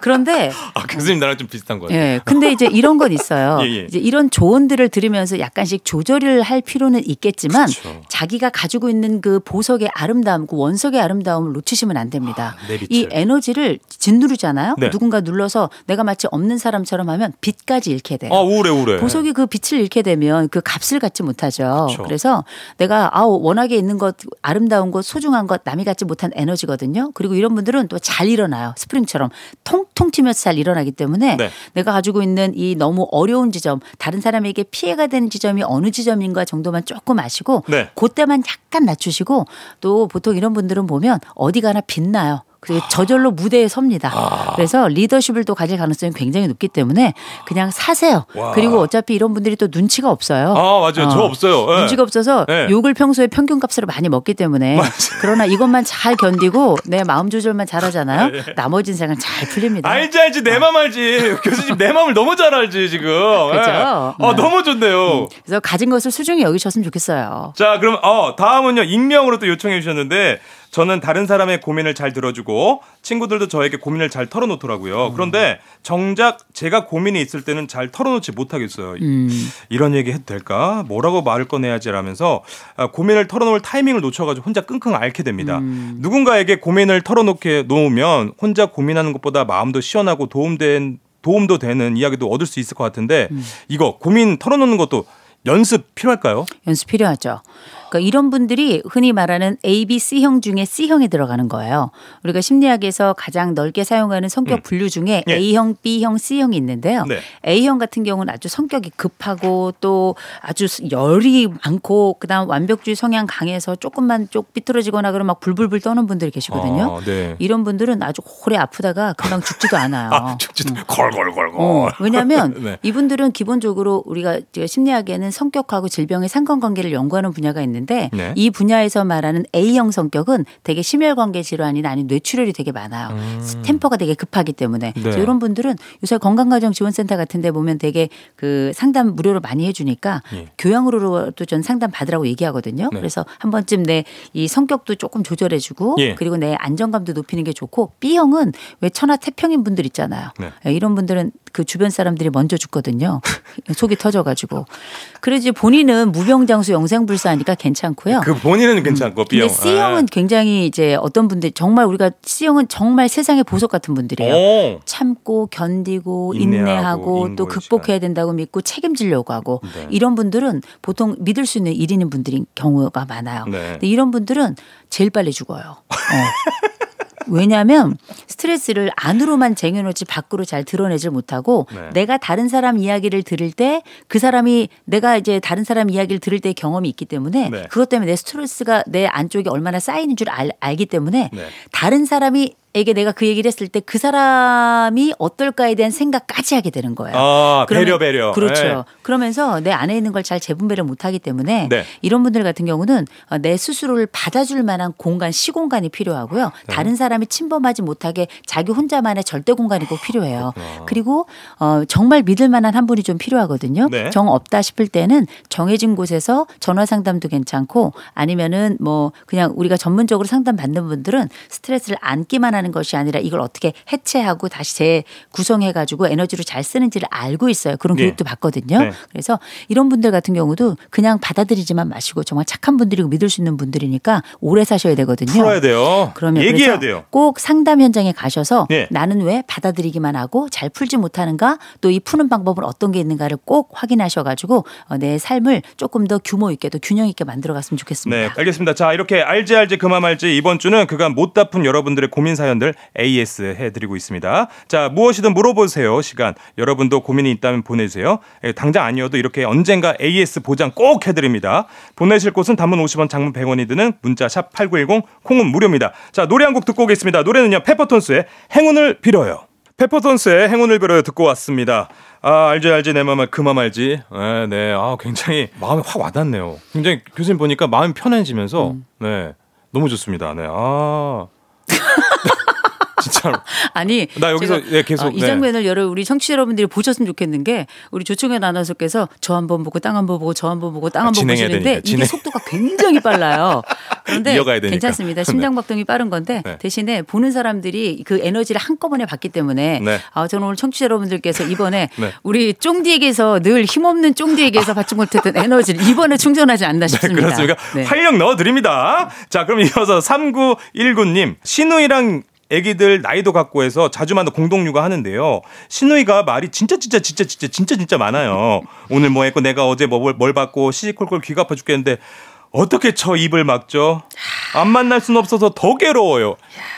그런데 아, 교수님 나랑 좀 비슷한 거 같아요. 예. 근데 이제 이런 건 있어요. 예, 예. 이제 이런 조언들을 들으면서 약간씩 조절을 할 필요는 있겠지만 그렇죠. 자기가 가지고 있는 그 보석의 아름다움, 그 원석의 아름다움을 놓치시면 안 됩니다. 내 빛을. 이 에너지를 짓누르잖아요. 네. 누군가 눌러서 내가 마치 없는 사람처럼 하면 빛까지 잃게 돼요. 아, 우울해, 우울해. 보석이 그 빛을 잃게 되면 그 값을 갖지 못하죠. 그쵸. 그래서 내가 아우 워낙에 있는 것 아름다운 것 소중한 것 남이 갖지 못한 에너지거든요. 그리고 이런 분들은 또 잘 일어나요. 스프링처럼 통통 튀면서 잘 일어나기 때문에 네. 내가 가지고 있는 이 너무 어려운 지점, 다른 사람에게 피해가 지점이 어느 지점인가 정도만 조금 아시고 네. 그때만 약간 낮추시고 또 보통 이런 분들은 보면 어디 가나 빛나요. 그리고 저절로 무대에 섭니다. 아. 그래서 리더십을 또 가질 가능성이 굉장히 높기 때문에 그냥 사세요. 와. 그리고 어차피 이런 분들이 또 눈치가 없어요. 아, 맞아요. 저 없어요. 예. 눈치가 없어서 네. 욕을 평소에 평균값으로 많이 먹기 때문에 그러나 이것만 잘 견디고 내 마음 조절만 잘하잖아요. 나머지 인생은 잘 풀립니다. 알지, 알지. 내맘 알지. 교수님 내 맘을 너무 잘 알지, 지금. 예. 그죠? 아, 네. 너무 좋네요. 그래서 가진 것을 소중히 여기셨으면 좋겠어요. 자, 그럼 어, 다음은요. 익명으로 또 요청해 주셨는데 저는 다른 사람의 고민을 잘 들어주고 친구들도 저에게 고민을 잘 털어놓더라고요. 그런데 정작 제가 고민이 있을 때는 잘 털어놓지 못하겠어요. 음. 이런 얘기 해도 될까? 뭐라고 말을 꺼내야지라면서 아, 고민을 털어놓을 타이밍을 놓쳐가지고 혼자 끙끙 앓게 됩니다. 음. 누군가에게 고민을 털어놓게 놓으면 혼자 고민하는 것보다 마음도 시원하고 도움된 도움도 되는 이야기도 얻을 수 있을 것 같은데 음. 이거 고민 털어놓는 것도 연습 필요할까요? 연습 필요하죠. 그러니까 이런 분들이 흔히 말하는 A, B, C형 중에 C형에 들어가는 거예요. 우리가 심리학에서 가장 넓게 사용하는 성격 분류 중에 예. A형, B형, C형이 있는데요. 네. A형 같은 경우는 아주 성격이 급하고 또 아주 열이 많고 그다음 완벽주의 성향 강해서 조금만 쪽 삐뚤어지거나 그러면 막 불불불 떠는 분들이 계시거든요. 아, 네. 이런 분들은 아주 오래 아프다가 금방 죽지도 않아요. 아, 죽지도 걸걸걸걸. 어, 왜냐하면 네. 이분들은 기본적으로 우리가 심리학에는 성격하고 질병의 상관관계를 연구하는 분야가 있는데 네. 이 분야에서 말하는 A형 성격은 되게 심혈관계 질환이나 아니면 뇌출혈이 되게 많아요. 템퍼가 되게 급하기 때문에 음. 네. 이런 분들은 요새 건강가정지원센터 같은데 보면 되게 그 상담 무료로 많이 해주니까 예. 교양으로도 전 상담 받으라고 얘기하거든요. 네. 그래서 한 번쯤 내 이 성격도 조금 조절해주고 예. 그리고 내 안정감도 높이는 게 좋고 B형은 왜 천하태평인 분들 있잖아요. 네. 예, 이런 분들은 그 주변 사람들이 먼저 죽거든요. 속이 터져가지고. 그러지 본인은 무병장수 영생불사하니까 괜 찮고요. 그 본인은 괜찮고 B형. 근데 C형은 굉장히 이제 어떤 분들 정말 우리가 C형은 정말 세상의 보석 같은 분들이에요. 오. 참고 견디고 인내하고 인내하고 또 극복해야 된다고 믿고 책임지려고 하고 네. 이런 분들은 보통 믿을 수 있는 일인인 분들인 경우가 많아요. 네. 근데 이런 분들은 제일 빨리 죽어요. 어. 왜냐하면 스트레스를 안으로만 쟁여놓지 밖으로 잘 드러내질 못하고 네. 내가 다른 사람 이야기를 들을 때 그 사람이 내가 이제 다른 사람 이야기를 들을 때 경험이 있기 때문에 네. 그것 때문에 내 스트레스가 내 안쪽에 얼마나 쌓이는 줄 알, 알기 때문에 네. 다른 사람이 에게 내가 그 얘기를 했을 때 그 사람이 어떨까에 대한 생각까지 하게 되는 거예요. 아, 그러면- 배려, 배려. 그렇죠. 네. 그러면서 내 안에 있는 걸 잘 재분배를 못하기 때문에 네. 이런 분들 같은 경우는 어, 내 스스로를 받아줄 만한 공간, 시공간이 필요하고요. 네. 다른 사람이 침범하지 못하게 자기 혼자만의 절대 공간이 꼭 필요해요. 그리고 어, 정말 믿을 만한 한 분이 좀 필요하거든요. 네. 정 없다 싶을 때는 정해진 곳에서 전화 상담도 괜찮고 아니면은 뭐 그냥 우리가 전문적으로 상담 받는 분들은 스트레스를 안기만 하는 것이 아니라 이걸 어떻게 해체하고 다시 재구성해 가지고 에너지로 잘 쓰는지를 알고 있어요. 그런 예. 교육도 받거든요. 네. 그래서 이런 분들 같은 경우도 그냥 받아들이지만 마시고 정말 착한 분들이고 믿을 수 있는 분들이니까 오래 사셔야 되거든요. 풀어야 돼요. 그러면 얘기해야 돼요. 꼭 상담 현장에 가셔서 예. 나는 왜 받아들이기만 하고 잘 풀지 못하는가 또 이 푸는 방법은 어떤 게 있는가를 꼭 확인하셔 가지고 어, 내 삶을 조금 더 규모 있게 또 균형 있게 만들어 갔으면 좋겠습니다. 네, 알겠습니다. 자, 이렇게 알지 알지 그만 말지 이번 주는 그간 못 다푼 여러분들의 고민 사연 들 AS 해드리고 있습니다. 자, 무엇이든 물어보세요. 시간 여러분도 고민이 있다면 보내주세요. 예, 당장 아니어도 이렇게 언젠가 AS 보장 꼭 해드립니다. 보내실 곳은 단문 50원, 장문 100원이 드는 문자 샵 #8910 콩은 무료입니다. 자, 노래 한 곡 듣고 오겠습니다. 노래는요 페퍼톤스의 행운을 빌어요. 페퍼톤스의 행운을 빌어요 듣고 왔습니다. 아 알지 알지 내 맘을 그만 알지. 네, 네. 아 굉장히 마음이 확 와닿네요. 굉장히 교수님 보니까 마음이 편해지면서 네 너무 좋습니다. 네. 아 진짜로. 아니 나 여기서, 예, 계속, 어, 이 네. 장면을 여러 우리 청취자 여러분들이 보셨으면 좋겠는 게 우리 조충현 아나운서께서 저 한 번 보고 땅 한 번 보고 저 한 번 보고 땅 한번 진행해야 보시는데 되니까, 이게 진행. 속도가 굉장히 빨라요. 그런데. 괜찮습니다. 심장 박동이 빠른 건데 네. 대신에 보는 사람들이 그 에너지를 한꺼번에 받기 때문에 네. 아, 저는 오늘 청취자 여러분들께서 이번에 네. 우리 쫑디에게서 늘 힘없는 쫑디에게서 받지 못했던 에너지를 이번에 충전하지 않나 네, 싶습니다. 그렇습니까? 네. 활력 넣어드립니다. 자, 그럼 이어서 3919님. 신우이랑 애기들 나이도 같고 해서 자주 만나 공동 육아 하는데요. 신우이가 말이 진짜 진짜 진짜 진짜 진짜 진짜 많아요. 오늘 뭐 했고 내가 어제 뭐 뭘, 뭘 받고 시시콜콜 귀가 아파 죽겠는데 어떻게 저 입을 막죠? 안 만날 수는 없어서 더 괴로워요.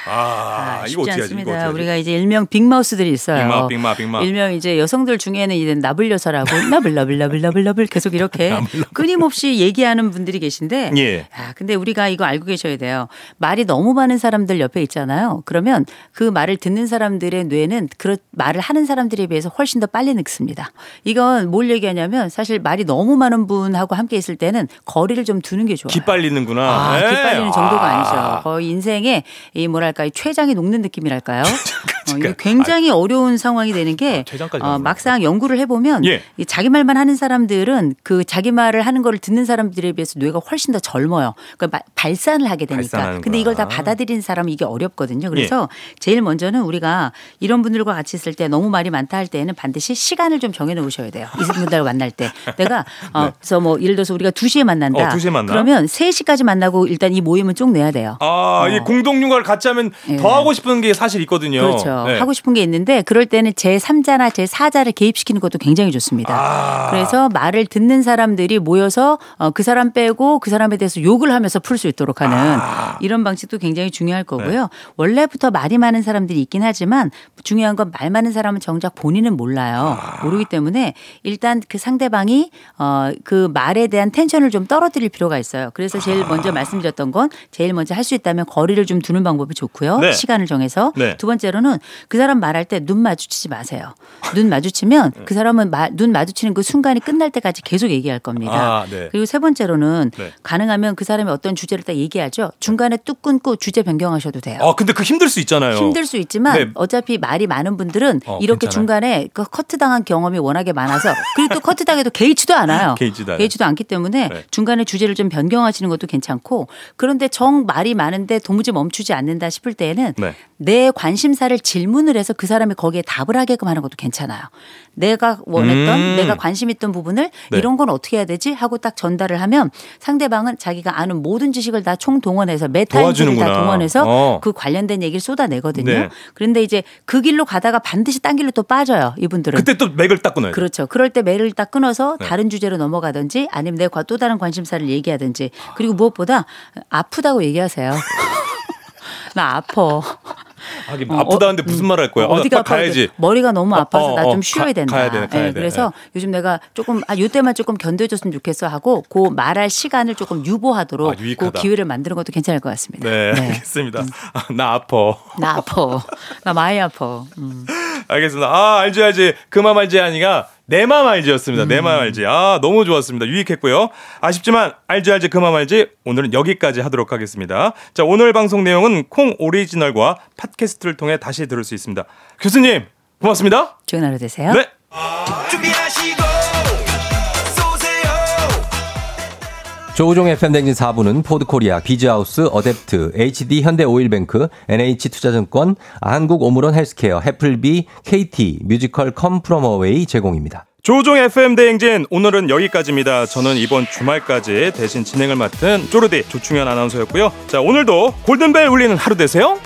아, 아, 이거 어떻게 하지? 이거. 어떻게? 우리가 이제 일명 빅마우스들이 있어요. 빅마, 빅마, 빅마. 일명 이제 여성들 중에는 이제 나불여서라고 나불 나불 나불 나불 나불 계속 이렇게 끊임없이 얘기하는 분들이 계신데 예. 아, 근데 우리가 이거 알고 계셔야 돼요. 말이 너무 많은 사람들 옆에 있잖아요. 그러면 그 말을 듣는 사람들의 뇌는 그 말을 하는 사람들에 비해서 훨씬 더 빨리 늙습니다. 이건 뭘 얘기하냐면 사실 말이 너무 많은 분하고 함께 있을 때는 거리를 좀 두는 게 좋아요. 기빨리는구나. 아, 예. 기빨리는 정도가 아. 아니죠. 거의 인생에 이 뭐랄까 이 췌장이 녹는 느낌이랄까요. 어, 이게 아, 굉장히 어려운 상황이 되는 게 췌장까지 어. 막상 연구를 해보면 예. 이 자기 말만 하는 사람들은 그 자기 말을 하는 거를 듣는 사람들에 비해서 뇌가 훨씬 더 젊어요. 그러니까 마- 발산을 하게 되니까. 발산하는구나. 근데 이걸 다 받아들이는 사람은 이게 어렵거든요. 그래서 제일 먼저는 우리가 이런 분들과 같이 있을 때 너무 말이 많다 할 때는 반드시 시간을 좀 정해 놓으셔야 돼요. 이 분들과 만날 때. 내가 어, 그래서 뭐 예를 들어서 우리가 2시에 만난다. 네. 어, 2시에 만나? 그러면 3시까지 만나고 일단 이 모임은 쭉 내야 돼요. 아, 이 공동 육아를 같이 하면 더 하고 싶은 게 사실 있거든요. 예. 그렇죠. 네. 하고 싶은 게 있는데 그럴 때는 제 3자나 제 4자를 개입시키는 것도 굉장히 좋습니다. 아. 그래서 말을 듣는 사람들이 모여서 어, 그 사람 빼고 그 사람에 대해서 욕을 하면서 풀 수 있도록 하는 아. 이런 방식도 굉장히 중요할 네. 거고요. 원래부터 말이 많은 사람들이 있긴 하지만 중요한 건 말 많은 사람은 정작 본인은 몰라요. 아. 모르기 때문에 일단 그 상대방이 어, 그 말에 대한 텐션을 좀 떨어뜨릴 필요가 있어요. 그래서 제일 먼저 말씀드렸던 건 제일 먼저 할 수 있다면 거리를 좀 두는 방법이 좋고요. 네. 시간을 정해서 네. 두 번째로는 그 사람 말할 때 눈 마주치지 마세요. 눈 마주치면 그 사람은 마- 눈 마주치는 그 순간이 끝날 때까지 계속 얘기할 겁니다. 아, 네. 그리고 세 번째로는 네. 가능하면 그 사람이 어떤 주제를 딱 얘기하죠. 중간에 뚝 끊고 주제 변경하셔도 돼요. 아, 근데 그 힘들 수 있잖아요. 힘들 수 있지만 네. 어차피 말이 많은 분들은 어, 이렇게 괜찮아요. 중간에 그 커트 당한 경험이 워낙에 많아서 그리고 또 커트 당해도 개의치도 않아요. 개의치도. 개의치도 않기 때문에 네. 중간에 주제를 좀 변경하시는 것도 괜찮고 그런데 정 말이 많은데 도무지 멈추지 않는다 싶을 때에는 네. 내 관심사를 질문을 해서 그 사람이 거기에 답을 하게끔 하는 것도 괜찮아요. 내가 원했던 음. 내가 관심 있던 부분을 네. 이런 건 어떻게 해야 되지 하고 딱 전달을 하면 상대방은 자기가 아는 모든 지식을 다 총동원해서 메타인지를 다. 동원해서 어. 그 관련된 얘기를 쏟아내거든요. 네. 그런데 이제 그 길로 가다가 반드시 딴 길로 또 빠져요. 이분들은. 그때 또 맥을 딱 끊어요. 그렇죠. 그럴 때 매를 딱 끊어서 네. 다른 주제로 넘어가든지 아니면 내또 다른 관심사를 얘기하든지 그리고 무엇보다 아프다고 얘기하세요. 나 아파. 하긴 어, 아프다는데 무슨 말 할 거야? 어, 어디가 나 아파? 가야지. 머리가 너무 어, 아파서 어, 나 어, 좀 쉬어야 가- 된다. 가야 돼, 가야 예, 돼. 그래서 요즘 내가 조금 아 요때만 조금 견뎌줬으면 좋겠어 하고 그 말할 시간을 조금 유보하도록 아, 그. 기회를 만드는 것도 괜찮을 것 같습니다. 네, 알겠습니다. 아, 나 아파. 나 아파. 나 많이 아파. 음. 알겠습니다. 아, 알지, 알지. 그맘 알지 아니가 내맘 알지였습니다. 내맘 알지. 아, 너무 좋았습니다. 유익했고요. 아쉽지만 알지, 알지, 그맘 알지. 오늘은 여기까지 하도록 하겠습니다. 자, 오늘 방송 내용은 콩 오리지널과 팟캐스트를 통해 다시 들을 수 있습니다. 교수님, 고맙습니다. 좋은 하루 되세요. 네. 준비하시고 조우종 FM대행진 4부는 포드코리아, 비즈하우스, 어댑트, HD 현대오일뱅크, NH투자증권, 한국 오므론 헬스케어, 해플비, KT, 뮤지컬 컴 프롬 어웨이 제공입니다. 조우종 FM 대행진 오늘은 여기까지입니다. 저는 이번 주말까지 대신 진행을 맡은 쪼르디 조충현 아나운서였고요. 자 오늘도 골든벨 울리는 하루 되세요.